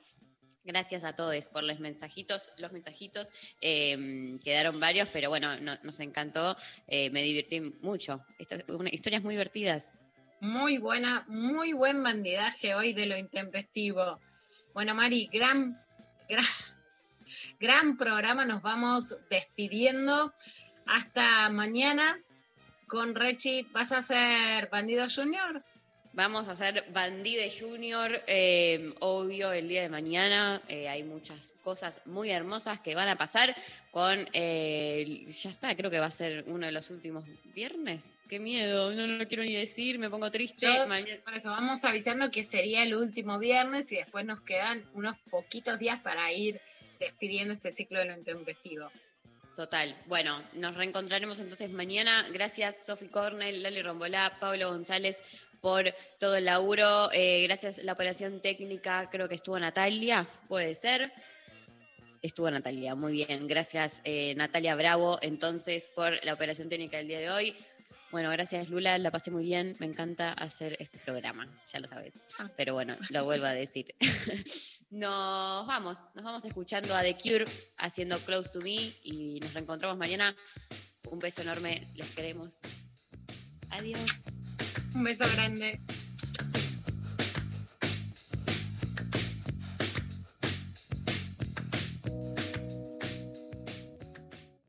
gracias a todos por los mensajitos, los mensajitos, eh, quedaron varios, pero bueno, no- nos encantó, eh, me divertí mucho. Estas historias muy divertidas. Muy buena, muy buen bandidaje hoy de lo intempestivo. Bueno, Mari, gran, gran, [laughs] gran programa. Nos vamos despidiendo. Hasta mañana con Rechi. ¿Vas a ser Bandido Junior? Vamos a hacer Bandide Junior, eh, obvio, el día de mañana. Eh, hay muchas cosas muy hermosas que van a pasar con... eh, ya está, creo que va a ser uno de los últimos viernes. Qué miedo, no, no lo quiero ni decir, me pongo triste. Yo, por eso vamos avisando que sería el último viernes y después nos quedan unos poquitos días para ir despidiendo este ciclo de lo intempestivo. Total. Bueno, nos reencontraremos entonces mañana. Gracias, Sofi Cornell, Lali Rombolá, Pablo González por todo el laburo. Eh, gracias la operación técnica, creo que estuvo Natalia, puede ser. Estuvo Natalia, muy bien. Gracias, eh, Natalia Bravo, entonces, por la operación técnica del día de hoy. Bueno, gracias Lula, la pasé muy bien. Me encanta hacer este programa, ya lo sabes. Pero bueno, lo vuelvo a decir. [laughs] Nos vamos, nos vamos escuchando a The Cure haciendo Close to Me y nos reencontramos mañana. Un beso enorme, les queremos. Adiós. Un beso grande.